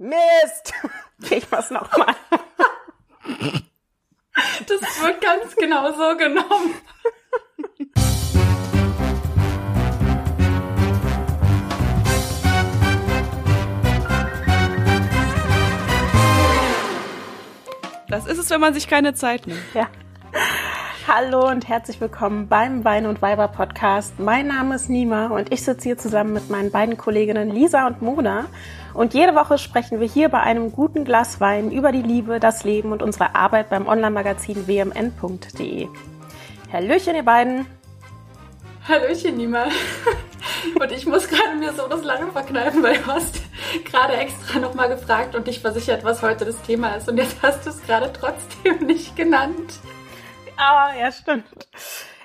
Mist! Ich mach's nochmal. Das wird ganz genau so genommen. Das ist es, wenn man sich keine Zeit nimmt. Ja. Hallo und herzlich willkommen beim Wein und Weiber Podcast. Mein Name ist Nima und ich sitze hier zusammen mit meinen beiden Kolleginnen Lisa und Mona. Und jede Woche sprechen wir hier bei einem guten Glas Wein über die Liebe, das Leben und unsere Arbeit beim Online-Magazin wmn.de. Hallöchen, ihr beiden. Hallöchen, Nima. Und ich muss gerade mir so das lange verkneifen, weil du hast gerade extra nochmal gefragt und dich versichert, was heute das Thema ist. Und jetzt hast du es gerade trotzdem nicht genannt. Ah, ja, stimmt.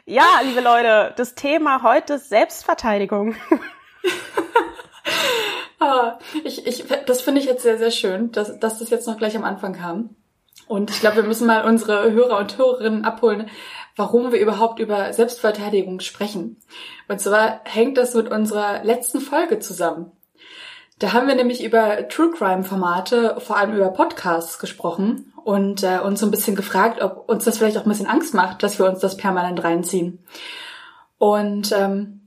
Ja, liebe Leute, das Thema heute ist Selbstverteidigung. Ah, ich, ich, das finde ich jetzt sehr, sehr schön, dass, dass das jetzt noch gleich am Anfang kam. Und ich glaube, wir müssen mal unsere Hörer und Hörerinnen abholen, warum wir überhaupt über Selbstverteidigung sprechen. Und zwar hängt das mit unserer letzten Folge zusammen. Da haben wir nämlich über True Crime Formate, vor allem über Podcasts gesprochen und äh, uns so ein bisschen gefragt, ob uns das vielleicht auch ein bisschen Angst macht, dass wir uns das permanent reinziehen. Und ähm,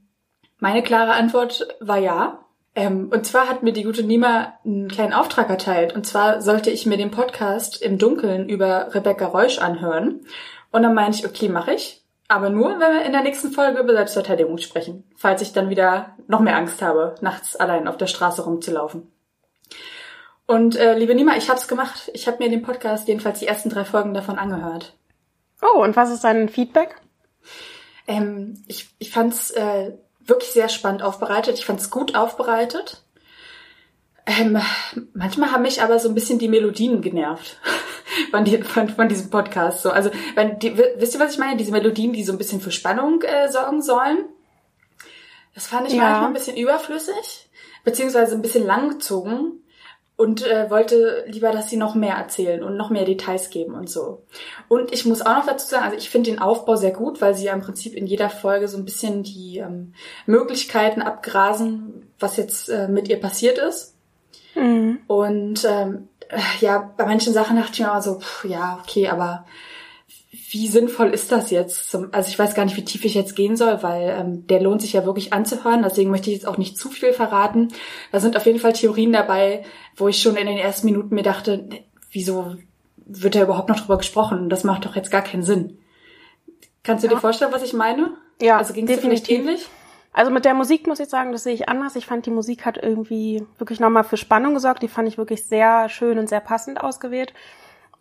meine klare Antwort war ja. Ähm, und zwar hat mir die gute Nima einen kleinen Auftrag erteilt. Und zwar sollte ich mir den Podcast im Dunkeln über Rebecca Reusch anhören. Und dann meinte ich, okay, mache ich. Aber nur, wenn wir in der nächsten Folge über Selbstverteidigung sprechen. Falls ich dann wieder noch mehr Angst habe, nachts allein auf der Straße rumzulaufen. Und äh, liebe Nima, ich hab's gemacht. Ich habe mir den Podcast jedenfalls die ersten drei Folgen davon angehört. Oh, und was ist dein Feedback? Ähm, ich ich fand's äh, wirklich sehr spannend aufbereitet. Ich fand's gut aufbereitet. Ähm, manchmal haben mich aber so ein bisschen die Melodien genervt von, die, von, von diesem Podcast. So, also, wenn die, wisst ihr, was ich meine? Diese Melodien, die so ein bisschen für Spannung äh, sorgen sollen. Das fand ich Ja. manchmal ein bisschen überflüssig, beziehungsweise ein bisschen langgezogen und äh, wollte lieber, dass sie noch mehr erzählen und noch mehr Details geben und so. Und ich muss auch noch dazu sagen, also ich finde den Aufbau sehr gut, weil sie ja im Prinzip in jeder Folge so ein bisschen die ähm, Möglichkeiten abgrasen, was jetzt äh, mit ihr passiert ist. Mhm. Und ähm, äh, ja, bei manchen Sachen dachte ich mir immer so, pff, ja, okay, aber wie sinnvoll ist das jetzt? Zum, also ich weiß gar nicht, wie tief ich jetzt gehen soll, weil ähm, der lohnt sich ja wirklich anzuhören. Deswegen möchte ich jetzt auch nicht zu viel verraten. Da sind auf jeden Fall Theorien dabei, wo ich schon in den ersten Minuten mir dachte, ne, wieso wird da überhaupt noch drüber gesprochen? Das macht doch jetzt gar keinen Sinn. Kannst du dir vorstellen, was ich meine? Ja, Also ging es dir vielleicht ähnlich? Also mit der Musik muss ich sagen, das sehe ich anders. Ich fand, die Musik hat irgendwie wirklich nochmal für Spannung gesorgt. Die fand ich wirklich sehr schön und sehr passend ausgewählt.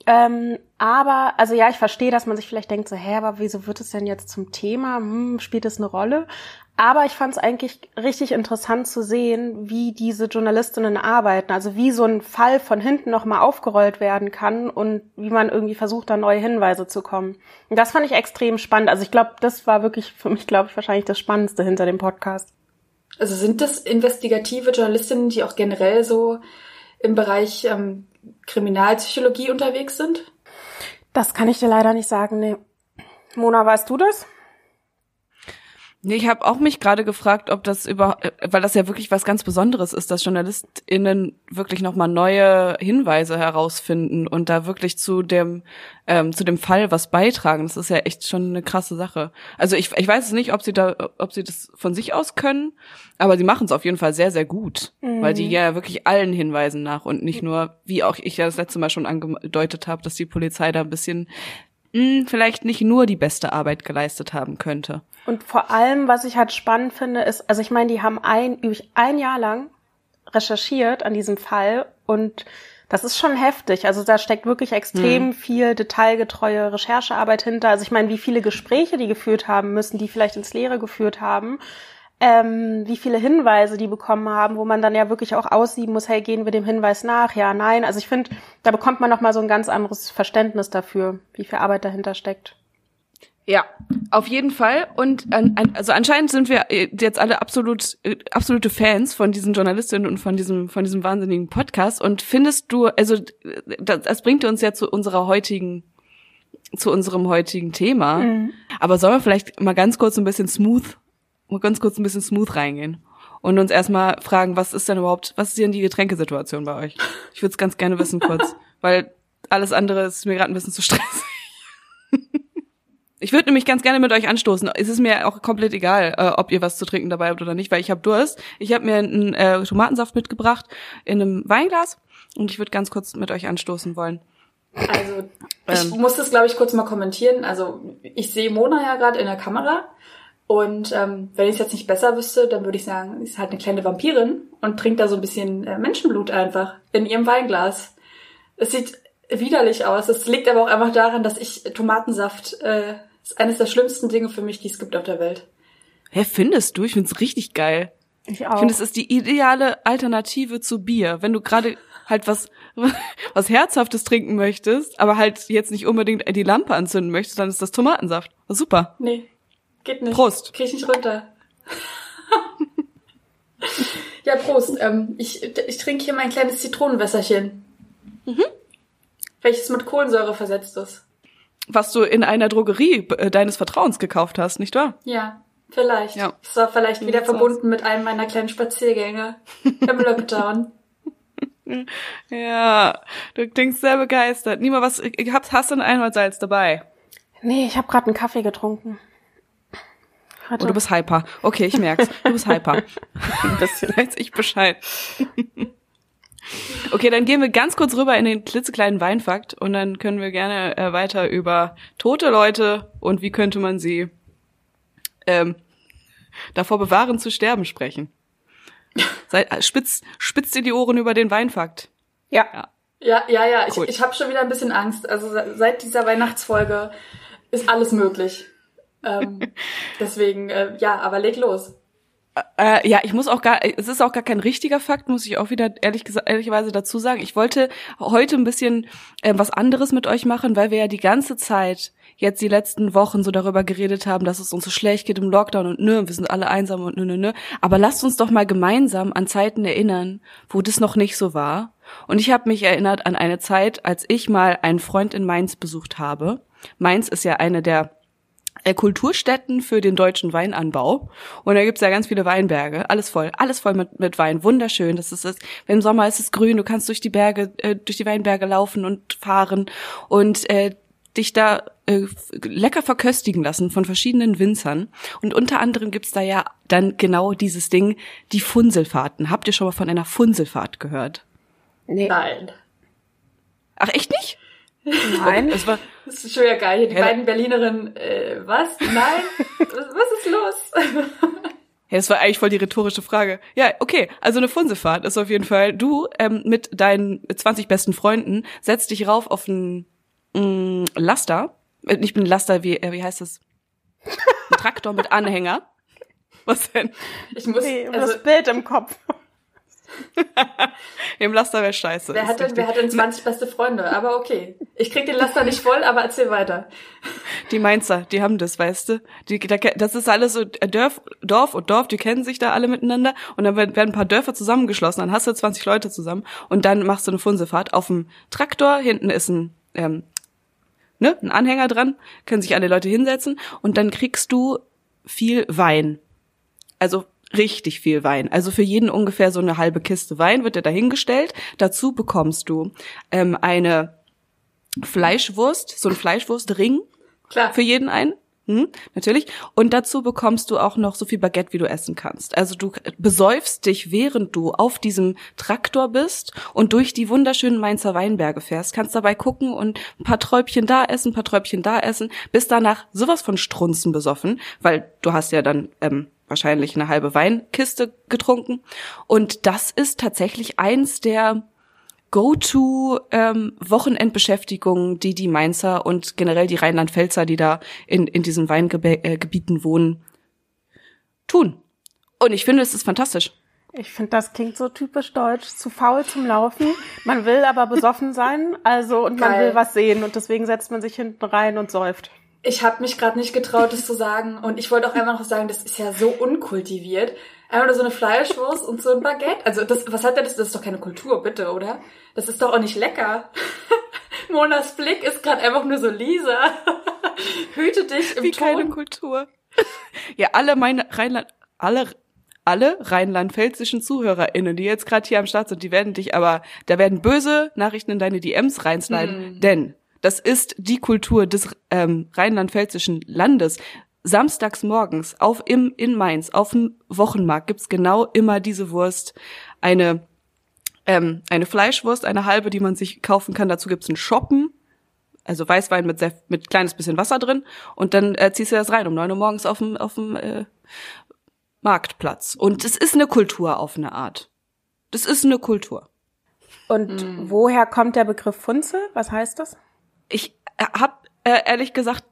Ähm, aber, also ja, ich verstehe, dass man sich vielleicht denkt, so, hä, aber wieso wird es denn jetzt zum Thema? Hm, spielt es eine Rolle? Aber ich fand es eigentlich richtig interessant zu sehen, wie diese Journalistinnen arbeiten. Also wie so ein Fall von hinten nochmal aufgerollt werden kann und wie man irgendwie versucht, da neue Hinweise zu kommen. Und das fand ich extrem spannend. Also ich glaube, das war wirklich für mich, glaube ich, wahrscheinlich das Spannendste hinter dem Podcast. Also sind das investigative Journalistinnen, die auch generell so im Bereich ähm, Kriminalpsychologie unterwegs sind? Das kann ich dir leider nicht sagen, nee. Mona, weißt du das? Nee, ich habe auch mich gerade gefragt, ob das über, äh, weil das ja wirklich was ganz Besonderes ist, dass JournalistInnen wirklich nochmal neue Hinweise herausfinden und da wirklich zu dem, ähm, zu dem Fall was beitragen. Das ist ja echt schon eine krasse Sache. Also ich, ich weiß es nicht, ob sie da, ob sie das von sich aus können, aber sie machen es auf jeden Fall sehr, sehr gut, weil die ja wirklich allen Hinweisen nach und nicht nur, wie auch ich ja das letzte Mal schon angedeutet habe, dass die Polizei da ein bisschen mh, vielleicht nicht nur die beste Arbeit geleistet haben könnte. Und vor allem, was ich halt spannend finde, ist, also ich meine, die haben ein, übrig ein Jahr lang recherchiert an diesem Fall und das ist schon heftig. Also da steckt wirklich extrem viel detailgetreue Recherchearbeit hinter. Also ich meine, wie viele Gespräche die geführt haben müssen, die vielleicht ins Leere geführt haben, ähm, wie viele Hinweise die bekommen haben, wo man dann ja wirklich auch aussieben muss, hey, gehen wir dem Hinweis nach? Ja, nein. Also ich finde, da bekommt man noch mal so ein ganz anderes Verständnis dafür, wie viel Arbeit dahinter steckt. Ja, auf jeden Fall. Und an, an, also anscheinend sind wir äh, jetzt alle absolut äh, absolute Fans von diesen Journalistinnen und von diesem von diesem wahnsinnigen Podcast. Und findest du, also äh, das, das bringt uns ja zu unserer heutigen zu unserem heutigen Thema. Aber sollen wir vielleicht mal ganz kurz ein bisschen smooth, ganz kurz ein bisschen smooth reingehen? und uns erstmal fragen, was ist denn überhaupt, was ist denn die Getränkesituation bei euch? Ich würde es ganz gerne wissen kurz, weil alles andere ist mir gerade ein bisschen zu stressig. Ich würde nämlich ganz gerne mit euch anstoßen. Es ist mir auch komplett egal, äh, ob ihr was zu trinken dabei habt oder nicht, weil ich habe Durst. Ich habe mir einen äh, Tomatensaft mitgebracht in einem Weinglas und ich würde ganz kurz mit euch anstoßen wollen. Also ich ähm. muss das, glaube ich, kurz mal kommentieren. Also ich sehe Mona ja gerade in der Kamera und ähm, wenn ich es jetzt nicht besser wüsste, dann würde ich sagen, sie ist halt eine kleine Vampirin und trinkt da so ein bisschen äh, Menschenblut einfach in ihrem Weinglas. Es sieht widerlich aus. Es liegt aber auch einfach daran, dass ich Tomatensaft äh, ist eines der schlimmsten Dinge für mich, die es gibt auf der Welt. Hä, findest du? Ich find's richtig geil. Ich auch. Ich finde, es ist die ideale Alternative zu Bier. Wenn du gerade halt was, was Herzhaftes trinken möchtest, aber halt jetzt nicht unbedingt die Lampe anzünden möchtest, dann ist das Tomatensaft. Super. Nee, geht nicht. Prost. Krieg ich nicht runter. ja, Prost. Ähm, ich, ich trinke hier mein kleines Zitronenwässerchen. Mhm. Welches mit Kohlensäure versetzt ist. Was du in einer Drogerie äh, deines Vertrauens gekauft hast, nicht wahr? Ja, vielleicht. Ja. Das war vielleicht wieder verbunden mit einem meiner kleinen Spaziergänge im Lockdown. Ja, du klingst sehr begeistert. Nima, was hast du ein Einmalsalz dabei? Nee, ich habe gerade einen Kaffee getrunken. Hatte. Oh, du bist hyper. Okay, ich merk's. Du bist hyper. Ein bisschen. Weiß ich Bescheid. Okay, dann gehen wir ganz kurz rüber in den klitzekleinen Weinfakt und dann können wir gerne äh, weiter über tote Leute und wie könnte man sie ähm, davor bewahren zu sterben sprechen. Seid, äh, spitz, spitzt ihr die Ohren über den Weinfakt. Ja. Ja, ja, ja. ja. Cool. Ich, ich habe schon wieder ein bisschen Angst. Also seit dieser Weihnachtsfolge ist alles möglich. Ähm, deswegen, äh, ja, aber leg los. Äh, ja, ich muss auch gar, es ist auch gar kein richtiger Fakt, muss ich auch wieder ehrlich gesagt, ehrlicherweise dazu sagen. Ich wollte heute ein bisschen äh, was anderes mit euch machen, weil wir ja die ganze Zeit jetzt die letzten Wochen so darüber geredet haben, dass es uns so schlecht geht im Lockdown und nö, wir sind alle einsam und nö, nö, nö. Aber lasst uns doch mal gemeinsam an Zeiten erinnern, wo das noch nicht so war. Und ich habe mich erinnert an eine Zeit, als ich mal einen Freund in Mainz besucht habe. Mainz ist ja eine der äh, Kulturstätten für den deutschen Weinanbau. Und da gibt's ja ganz viele Weinberge. Alles voll, alles voll mit, mit Wein. Wunderschön. Das ist es. Im Sommer ist es grün, du kannst durch die Berge, äh, durch die Weinberge laufen und fahren und äh, dich da äh, lecker verköstigen lassen von verschiedenen Winzern. Und unter anderem gibt's da ja dann genau dieses Ding, die Funselfahrten. Habt ihr schon mal von einer Funselfahrt gehört? Nee. Nein. Ach, echt nicht? Nein. Das, war, das ist schon ja geil. Hier die beiden Berlinerinnen, äh, was? Nein? was ist los? Ja, das war eigentlich voll die rhetorische Frage. Ja, okay. Also eine Funsefahrt ist auf jeden Fall, du ähm, mit deinen 20 besten Freunden setzt dich rauf auf einen mm, Laster. Äh, nicht ein Laster, wie, äh, wie heißt das? Ein Traktor mit Anhänger. Was denn? Ich muss nee, also, das Bild im Kopf. Im Laster wäre scheiße. Wer hat, denn, wer hat denn 20 beste Freunde? Aber okay. Ich krieg den Laster nicht voll, aber erzähl weiter. Die Mainzer, die haben das, weißt du? Die, das ist alles so äh, Dorf, Dorf und Dorf, die kennen sich da alle miteinander und dann werden ein paar Dörfer zusammengeschlossen, dann hast du 20 Leute zusammen und dann machst du eine Funsefahrt auf dem Traktor, hinten ist ein, ähm, ne, ein Anhänger dran, können sich alle Leute hinsetzen und dann kriegst du viel Wein. Also richtig viel Wein. Also für jeden ungefähr so eine halbe Kiste Wein wird dir dahingestellt. Dazu bekommst du ähm, eine Fleischwurst, so ein Fleischwurstring. Klar. Für jeden einen. Hm, natürlich. Und dazu bekommst du auch noch so viel Baguette, wie du essen kannst. Also du besäufst dich, während du auf diesem Traktor bist und durch die wunderschönen Mainzer Weinberge fährst. Kannst dabei gucken und ein paar Träubchen da essen, ein paar Träubchen da essen, bist danach sowas von Strunzen besoffen, weil du hast ja dann ähm, wahrscheinlich eine halbe Weinkiste getrunken. Und das ist tatsächlich eins der Go-to-Wochenendbeschäftigungen, die die Mainzer und generell die Rheinland-Pfälzer, die da in, in diesen Weingebieten wohnen, tun. Und ich finde, es ist fantastisch. Ich finde, das klingt so typisch deutsch, zu faul zum Laufen. Man will aber besoffen sein, also und man Geil. will was sehen und deswegen setzt man sich hinten rein und säuft. Ich habe mich gerade nicht getraut, das zu sagen. Und ich wollte auch einfach noch sagen, das ist ja so unkultiviert. Einfach nur so eine Fleischwurst und so ein Baguette. Also das, was hat der das? Das ist doch keine Kultur, bitte, oder? Das ist doch auch nicht lecker. Monas Blick ist gerade einfach nur so Lisa. Hüte dich im Wie Ton. keine Kultur. ja, alle meine Rheinland, alle alle rheinland-pfälzischen ZuhörerInnen, die jetzt gerade hier am Start sind, die werden dich aber, da werden böse Nachrichten in deine DMs reinsliden, mhm. denn das ist die Kultur des ähm, rheinland-pfälzischen Landes. Samstags morgens auf im in Mainz auf dem Wochenmarkt gibt's genau immer diese Wurst, eine ähm, eine Fleischwurst, eine halbe, die man sich kaufen kann. Dazu gibt's einen Shoppen, also Weißwein mit sehr, mit kleines bisschen Wasser drin und dann äh, ziehst du das rein um neun Uhr morgens auf dem auf dem äh, Marktplatz. Und es ist eine Kultur auf eine Art. Das ist eine Kultur. Und mm. woher kommt der Begriff Funzel? Was heißt das? Ich äh, habe äh, ehrlich gesagt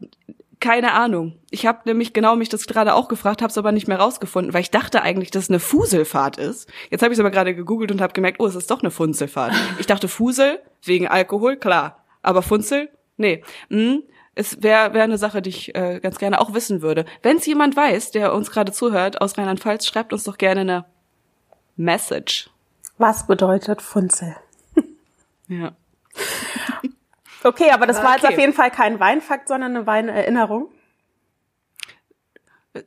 keine Ahnung. Ich habe nämlich genau mich das gerade auch gefragt, habe es aber nicht mehr rausgefunden, weil ich dachte eigentlich, dass es eine Fuselfahrt ist. Jetzt habe ich es aber gerade gegoogelt und habe gemerkt, oh, es ist doch eine Funzelfahrt. Ich dachte Fusel wegen Alkohol, klar, aber Funzel, nee. Hm, es wäre wär eine Sache, die ich äh, ganz gerne auch wissen würde. Wenn es jemand weiß, der uns gerade zuhört aus Rheinland-Pfalz, schreibt uns doch gerne eine Message. Was bedeutet Funzel? ja. Okay, aber das okay. war jetzt auf jeden Fall kein Weinfakt, sondern eine Weinerinnerung.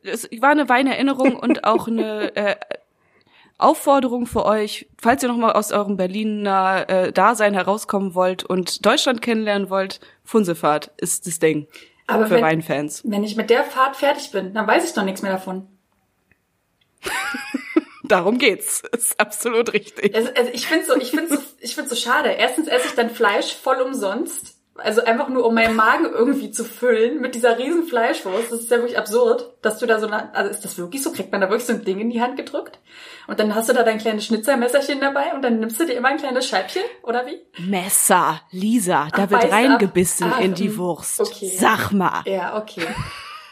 Es war eine Weinerinnerung und auch eine äh, Aufforderung für euch, falls ihr nochmal aus eurem Berliner äh, Dasein herauskommen wollt und Deutschland kennenlernen wollt, Funsefahrt ist das Ding Aber für wenn, Weinfans. Wenn ich mit der Fahrt fertig bin, dann weiß ich doch nichts mehr davon. Darum geht's. Ist absolut richtig. Also, also ich finde so, ich finde so, ich finde so schade. Erstens esse ich dann Fleisch voll umsonst. Also einfach nur, um meinen Magen irgendwie zu füllen mit dieser riesen Fleischwurst. Das ist ja wirklich absurd, dass du da so, eine, also ist das wirklich so? Kriegt man da wirklich so ein Ding in die Hand gedrückt? Und dann hast du da dein kleines Schnitzermesserchen dabei und dann nimmst du dir immer ein kleines Scheibchen, oder wie? Messer, Lisa, da Ach, wird reingebissen ah, in die hm, Wurst. Okay. Sag mal. Ja, okay.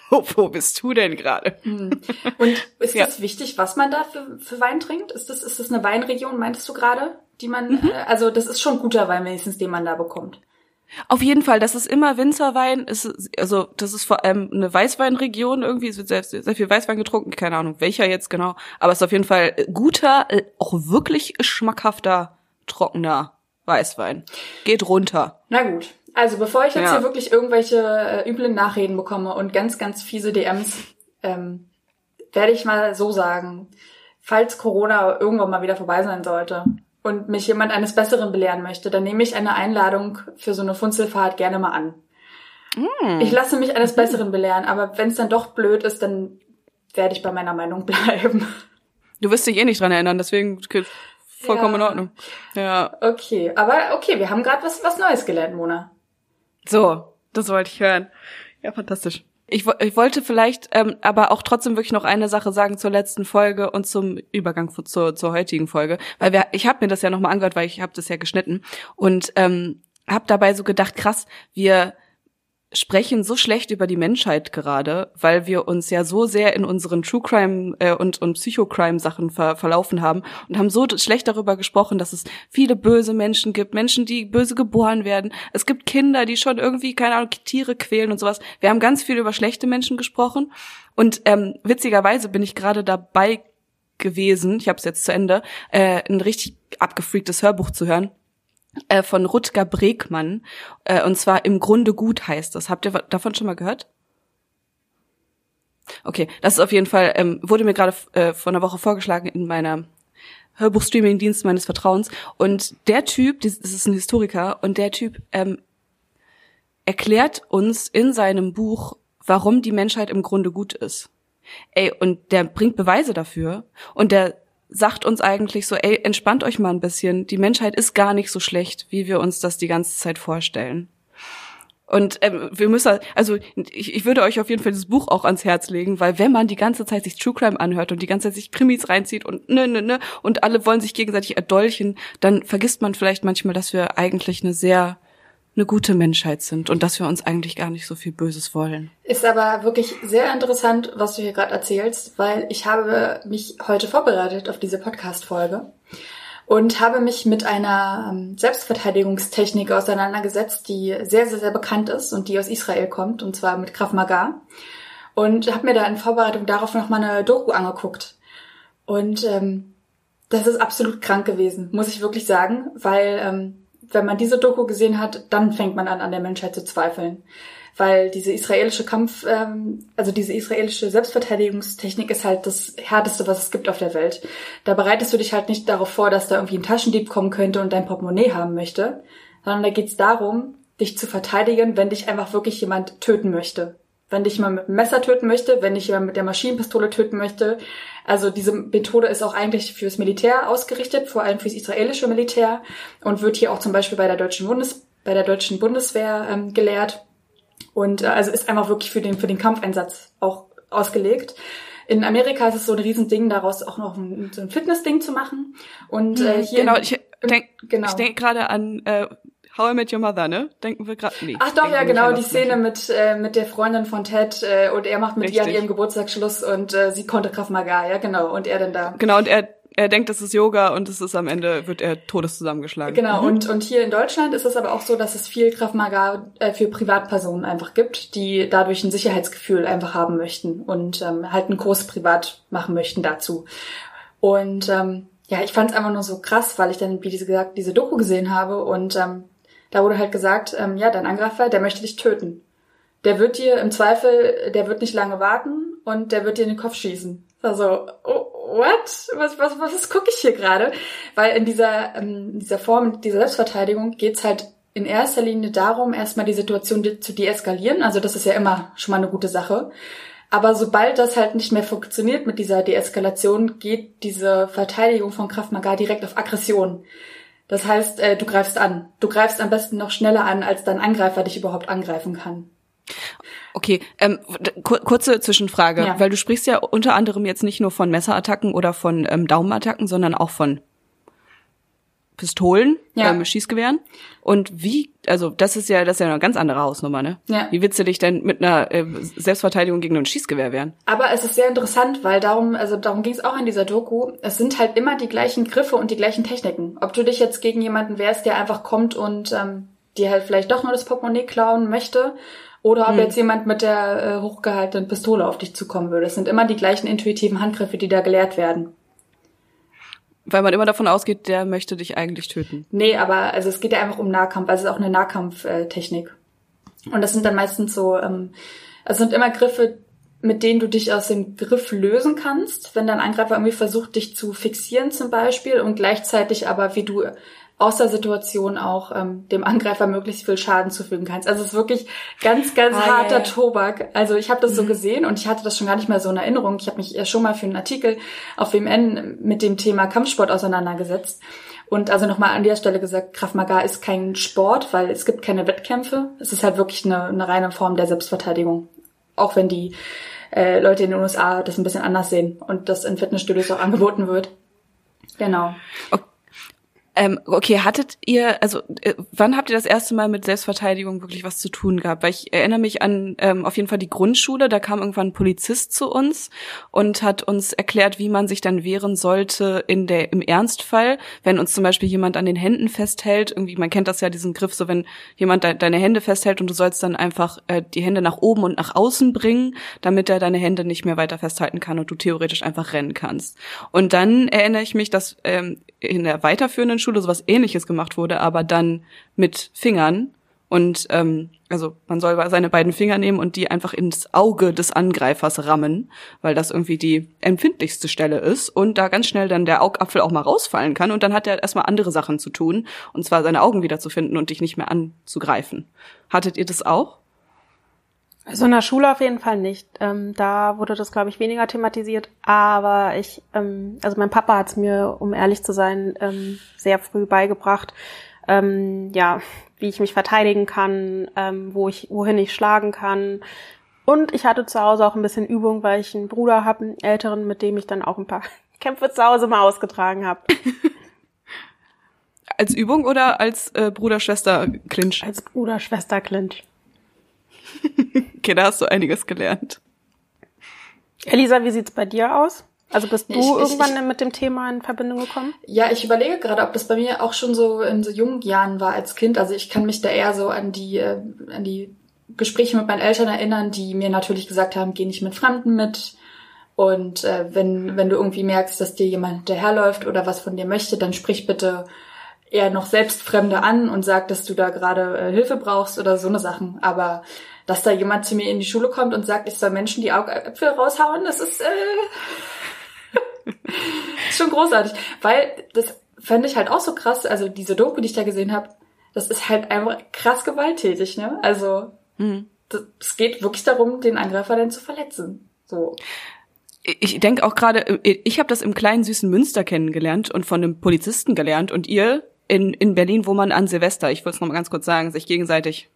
Wo bist du denn gerade? Hm. Und ist ja. das wichtig, was man da für, für Wein trinkt? Ist das, ist das eine Weinregion, meintest du gerade? Die man, mhm. äh, also das ist schon guter Wein wenigstens, den man da bekommt. Auf jeden Fall, das ist immer Winzerwein, ist, also das ist vor allem eine Weißweinregion irgendwie, es wird sehr, sehr viel Weißwein getrunken, keine Ahnung welcher jetzt genau, aber es ist auf jeden Fall guter, äh, auch wirklich schmackhafter, trockener Weißwein. Geht runter. Na gut, also bevor ich jetzt ja. hier wirklich irgendwelche äh, üblen Nachreden bekomme und ganz, ganz fiese DMs, ähm, werde ich mal so sagen, falls Corona irgendwann mal wieder vorbei sein sollte und mich jemand eines Besseren belehren möchte, dann nehme ich eine Einladung für so eine Funzelfahrt gerne mal an. Mm. Ich lasse mich eines Besseren belehren, aber wenn es dann doch blöd ist, dann werde ich bei meiner Meinung bleiben. Du wirst dich eh nicht dran erinnern, deswegen vollkommen ja. in Ordnung. Ja. Okay, aber okay, wir haben gerade was, was Neues gelernt, Mona. So, das wollte ich hören. Ja, fantastisch. Ich, ich wollte vielleicht ähm, aber auch trotzdem wirklich noch eine Sache sagen zur letzten Folge und zum Übergang zur, zur heutigen Folge, weil wir, ich habe mir das ja nochmal angehört, weil ich habe das ja geschnitten und ähm, habe dabei so gedacht, krass, wir sprechen so schlecht über die Menschheit gerade, weil wir uns ja so sehr in unseren True Crime äh, und, und Psychocrime Sachen ver verlaufen haben und haben so schlecht darüber gesprochen, dass es viele böse Menschen gibt, Menschen, die böse geboren werden. Es gibt Kinder, die schon irgendwie, keine Ahnung, Tiere quälen und sowas. Wir haben ganz viel über schlechte Menschen gesprochen und ähm, witzigerweise bin ich gerade dabei gewesen, ich habe es jetzt zu Ende, äh, ein richtig abgefreaktes Hörbuch zu hören äh, von Rutger Bregmann. Äh, und zwar im Grunde gut heißt das. Habt ihr davon schon mal gehört? Okay, das ist auf jeden Fall, ähm, wurde mir gerade äh, vor einer Woche vorgeschlagen in meiner Hörbuchstreaming-Dienst meines Vertrauens. Und der Typ, das ist ein Historiker, und der Typ ähm, erklärt uns in seinem Buch, warum die Menschheit im Grunde gut ist. Ey, und der bringt Beweise dafür. Und der sagt uns eigentlich so, ey, entspannt euch mal ein bisschen. Die Menschheit ist gar nicht so schlecht, wie wir uns das die ganze Zeit vorstellen. Und ähm, wir müssen, also ich, ich würde euch auf jeden Fall dieses Buch auch ans Herz legen, weil wenn man die ganze Zeit sich True Crime anhört und die ganze Zeit sich Krimis reinzieht und ne, ne, ne, und alle wollen sich gegenseitig erdolchen, dann vergisst man vielleicht manchmal, dass wir eigentlich eine sehr eine gute Menschheit sind und dass wir uns eigentlich gar nicht so viel Böses wollen. Ist aber wirklich sehr interessant, was du hier gerade erzählst, weil ich habe mich heute vorbereitet auf diese Podcast-Folge und habe mich mit einer ähm, Selbstverteidigungstechnik auseinandergesetzt, die sehr, sehr, sehr bekannt ist und die aus Israel kommt, und zwar mit Krav Maga. Und habe mir da in Vorbereitung darauf noch mal eine Doku angeguckt. Und ähm, das ist absolut krank gewesen, muss ich wirklich sagen, weil ähm, wenn man diese Doku gesehen hat, dann fängt man an, an der Menschheit zu zweifeln. weil diese israelische Kampf, ähm, also diese israelische Selbstverteidigungstechnik ist halt das härteste, was es gibt auf der Welt. Da bereitest du dich halt nicht darauf vor, dass da irgendwie ein Taschendieb kommen könnte und dein Portemonnaie haben möchte, sondern da geht es darum, dich zu verteidigen, wenn dich einfach wirklich jemand töten möchte. Wenn dich jemand mit dem Messer töten möchte, wenn dich jemand mit der Maschinenpistole töten möchte. Also diese Methode ist auch eigentlich fürs Militär ausgerichtet, vor allem fürs israelische Militär und wird hier auch zum Beispiel bei der deutschen Bundes bei der deutschen Bundeswehr ähm, gelehrt und äh, also ist einfach wirklich für den für den Kampfeinsatz auch ausgelegt. In Amerika ist es so ein Riesending, daraus auch noch ein, so ein Fitnessding zu machen. Und äh, mhm, hier genau, ich denke genau. denk gerade an äh, How I Met Your Mother, ne? Denken wir gerade nee. Ach doch, ja genau, die Szene mit äh, mit der Freundin von Ted äh, und er macht mit Richtig. ihr an ihrem Geburtstag Schluss und äh, sie konnte Krav Maga, ja genau, und er dann da. Genau, und er er denkt, das ist Yoga und es ist am Ende wird er todes zusammengeschlagen. Genau, mhm. und, und hier in Deutschland ist es aber auch so, dass es viel Krav Maga äh, für Privatpersonen einfach gibt, die dadurch ein Sicherheitsgefühl einfach haben möchten und ähm, halt einen Kurs privat machen möchten dazu. Und ähm, ja, ich fand es einfach nur so krass, weil ich dann, wie gesagt, diese Doku gesehen habe und ähm, da wurde halt gesagt, ähm, ja, dein Angreifer, der möchte dich töten. Der wird dir im Zweifel, der wird nicht lange warten und der wird dir in den Kopf schießen. Also, oh, what? Was, was, was gucke ich hier gerade? Weil in dieser, ähm, dieser Form, dieser Selbstverteidigung geht's halt in erster Linie darum, erstmal die Situation zu deeskalieren. Also das ist ja immer schon mal eine gute Sache. Aber sobald das halt nicht mehr funktioniert mit dieser Deeskalation, geht diese Verteidigung von Kraft Maga direkt auf Aggression. Das heißt, äh, du greifst an. Du greifst am besten noch schneller an, als dein Angreifer dich überhaupt angreifen kann. Okay, ähm, kurze Zwischenfrage, ja. weil du sprichst ja unter anderem jetzt nicht nur von Messerattacken oder von ähm, Daumenattacken, sondern auch von Pistolen, ja. ähm, Schießgewehren. Und wie, also das ist ja, das ist ja eine ganz andere Hausnummer, ne? Ja. Wie willst du dich denn mit einer äh, Selbstverteidigung gegen ein Schießgewehr wehren? Aber es ist sehr interessant, weil darum, also darum ging es auch in dieser Doku. Es sind halt immer die gleichen Griffe und die gleichen Techniken. Ob du dich jetzt gegen jemanden wehrst, der einfach kommt und ähm, dir halt vielleicht doch nur das Portemonnaie klauen möchte, oder ob hm. jetzt jemand mit der äh, hochgehaltenen Pistole auf dich zukommen würde. Es sind immer die gleichen intuitiven Handgriffe, die da gelehrt werden. Weil man immer davon ausgeht, der möchte dich eigentlich töten. Nee, aber also es geht ja einfach um Nahkampf, also es ist auch eine Nahkampftechnik. Und das sind dann meistens so, ähm, also sind immer Griffe, mit denen du dich aus dem Griff lösen kannst, wenn dein Angreifer irgendwie versucht, dich zu fixieren zum Beispiel und gleichzeitig aber, wie du aus der Situation auch ähm, dem Angreifer möglichst viel Schaden zufügen kannst. Also es ist wirklich ganz, ganz ah, harter yeah. Tobak. Also ich habe das so mhm. gesehen und ich hatte das schon gar nicht mehr so in Erinnerung. Ich habe mich ja schon mal für einen Artikel auf WMN mit dem Thema Kampfsport auseinandergesetzt. Und also nochmal an der Stelle gesagt, Krav Maga ist kein Sport, weil es gibt keine Wettkämpfe. Es ist halt wirklich eine, eine reine Form der Selbstverteidigung. Auch wenn die äh, Leute in den USA das ein bisschen anders sehen und das in Fitnessstudios auch angeboten wird. Genau. Okay. Ähm, okay, hattet ihr, also äh, wann habt ihr das erste Mal mit Selbstverteidigung wirklich was zu tun gehabt? Weil ich erinnere mich an ähm, auf jeden Fall die Grundschule, da kam irgendwann ein Polizist zu uns und hat uns erklärt, wie man sich dann wehren sollte in der im Ernstfall, wenn uns zum Beispiel jemand an den Händen festhält, irgendwie, man kennt das ja, diesen Griff, so wenn jemand de deine Hände festhält und du sollst dann einfach äh, die Hände nach oben und nach außen bringen, damit er deine Hände nicht mehr weiter festhalten kann und du theoretisch einfach rennen kannst. Und dann erinnere ich mich, dass ähm, in der weiterführenden Schule sowas ähnliches gemacht wurde, aber dann mit Fingern. Und ähm, also man soll seine beiden Finger nehmen und die einfach ins Auge des Angreifers rammen, weil das irgendwie die empfindlichste Stelle ist und da ganz schnell dann der Augapfel auch mal rausfallen kann und dann hat er erstmal andere Sachen zu tun, und zwar seine Augen wiederzufinden und dich nicht mehr anzugreifen. Hattet ihr das auch? Also in der Schule auf jeden Fall nicht. Ähm, da wurde das, glaube ich, weniger thematisiert. Aber ich, ähm, also mein Papa hat es mir, um ehrlich zu sein, ähm, sehr früh beigebracht. Ähm, ja, wie ich mich verteidigen kann, ähm, wo ich, wohin ich schlagen kann. Und ich hatte zu Hause auch ein bisschen Übung, weil ich einen Bruder habe, einen älteren, mit dem ich dann auch ein paar Kämpfe zu Hause mal ausgetragen habe. als Übung oder als äh, Bruder-Schwester-Clinch? Als Bruder-Schwester-Clinch. okay, da hast du einiges gelernt. Elisa, wie sieht's bei dir aus? Also bist du ich, irgendwann ich, mit dem Thema in Verbindung gekommen? Ja, ich überlege gerade, ob das bei mir auch schon so in so jungen Jahren war als Kind. Also ich kann mich da eher so an die, äh, an die Gespräche mit meinen Eltern erinnern, die mir natürlich gesagt haben, geh nicht mit Fremden mit. Und äh, wenn, wenn du irgendwie merkst, dass dir jemand hinterherläuft oder was von dir möchte, dann sprich bitte eher noch selbst Fremde an und sag, dass du da gerade äh, Hilfe brauchst oder so eine Sachen. Aber dass da jemand zu mir in die Schule kommt und sagt, ich soll Menschen die Augäpfel raushauen, das ist, äh, ist schon großartig. Weil das fände ich halt auch so krass, also diese Doku, die ich da gesehen habe, das ist halt einfach krass gewalttätig, ne? Also mhm. es geht wirklich darum, den Angreifer dann zu verletzen. So ich denke auch gerade, ich habe das im kleinen süßen Münster kennengelernt und von einem Polizisten gelernt und ihr in, in Berlin, wo man an Silvester, ich wollte es noch mal ganz kurz sagen, sich gegenseitig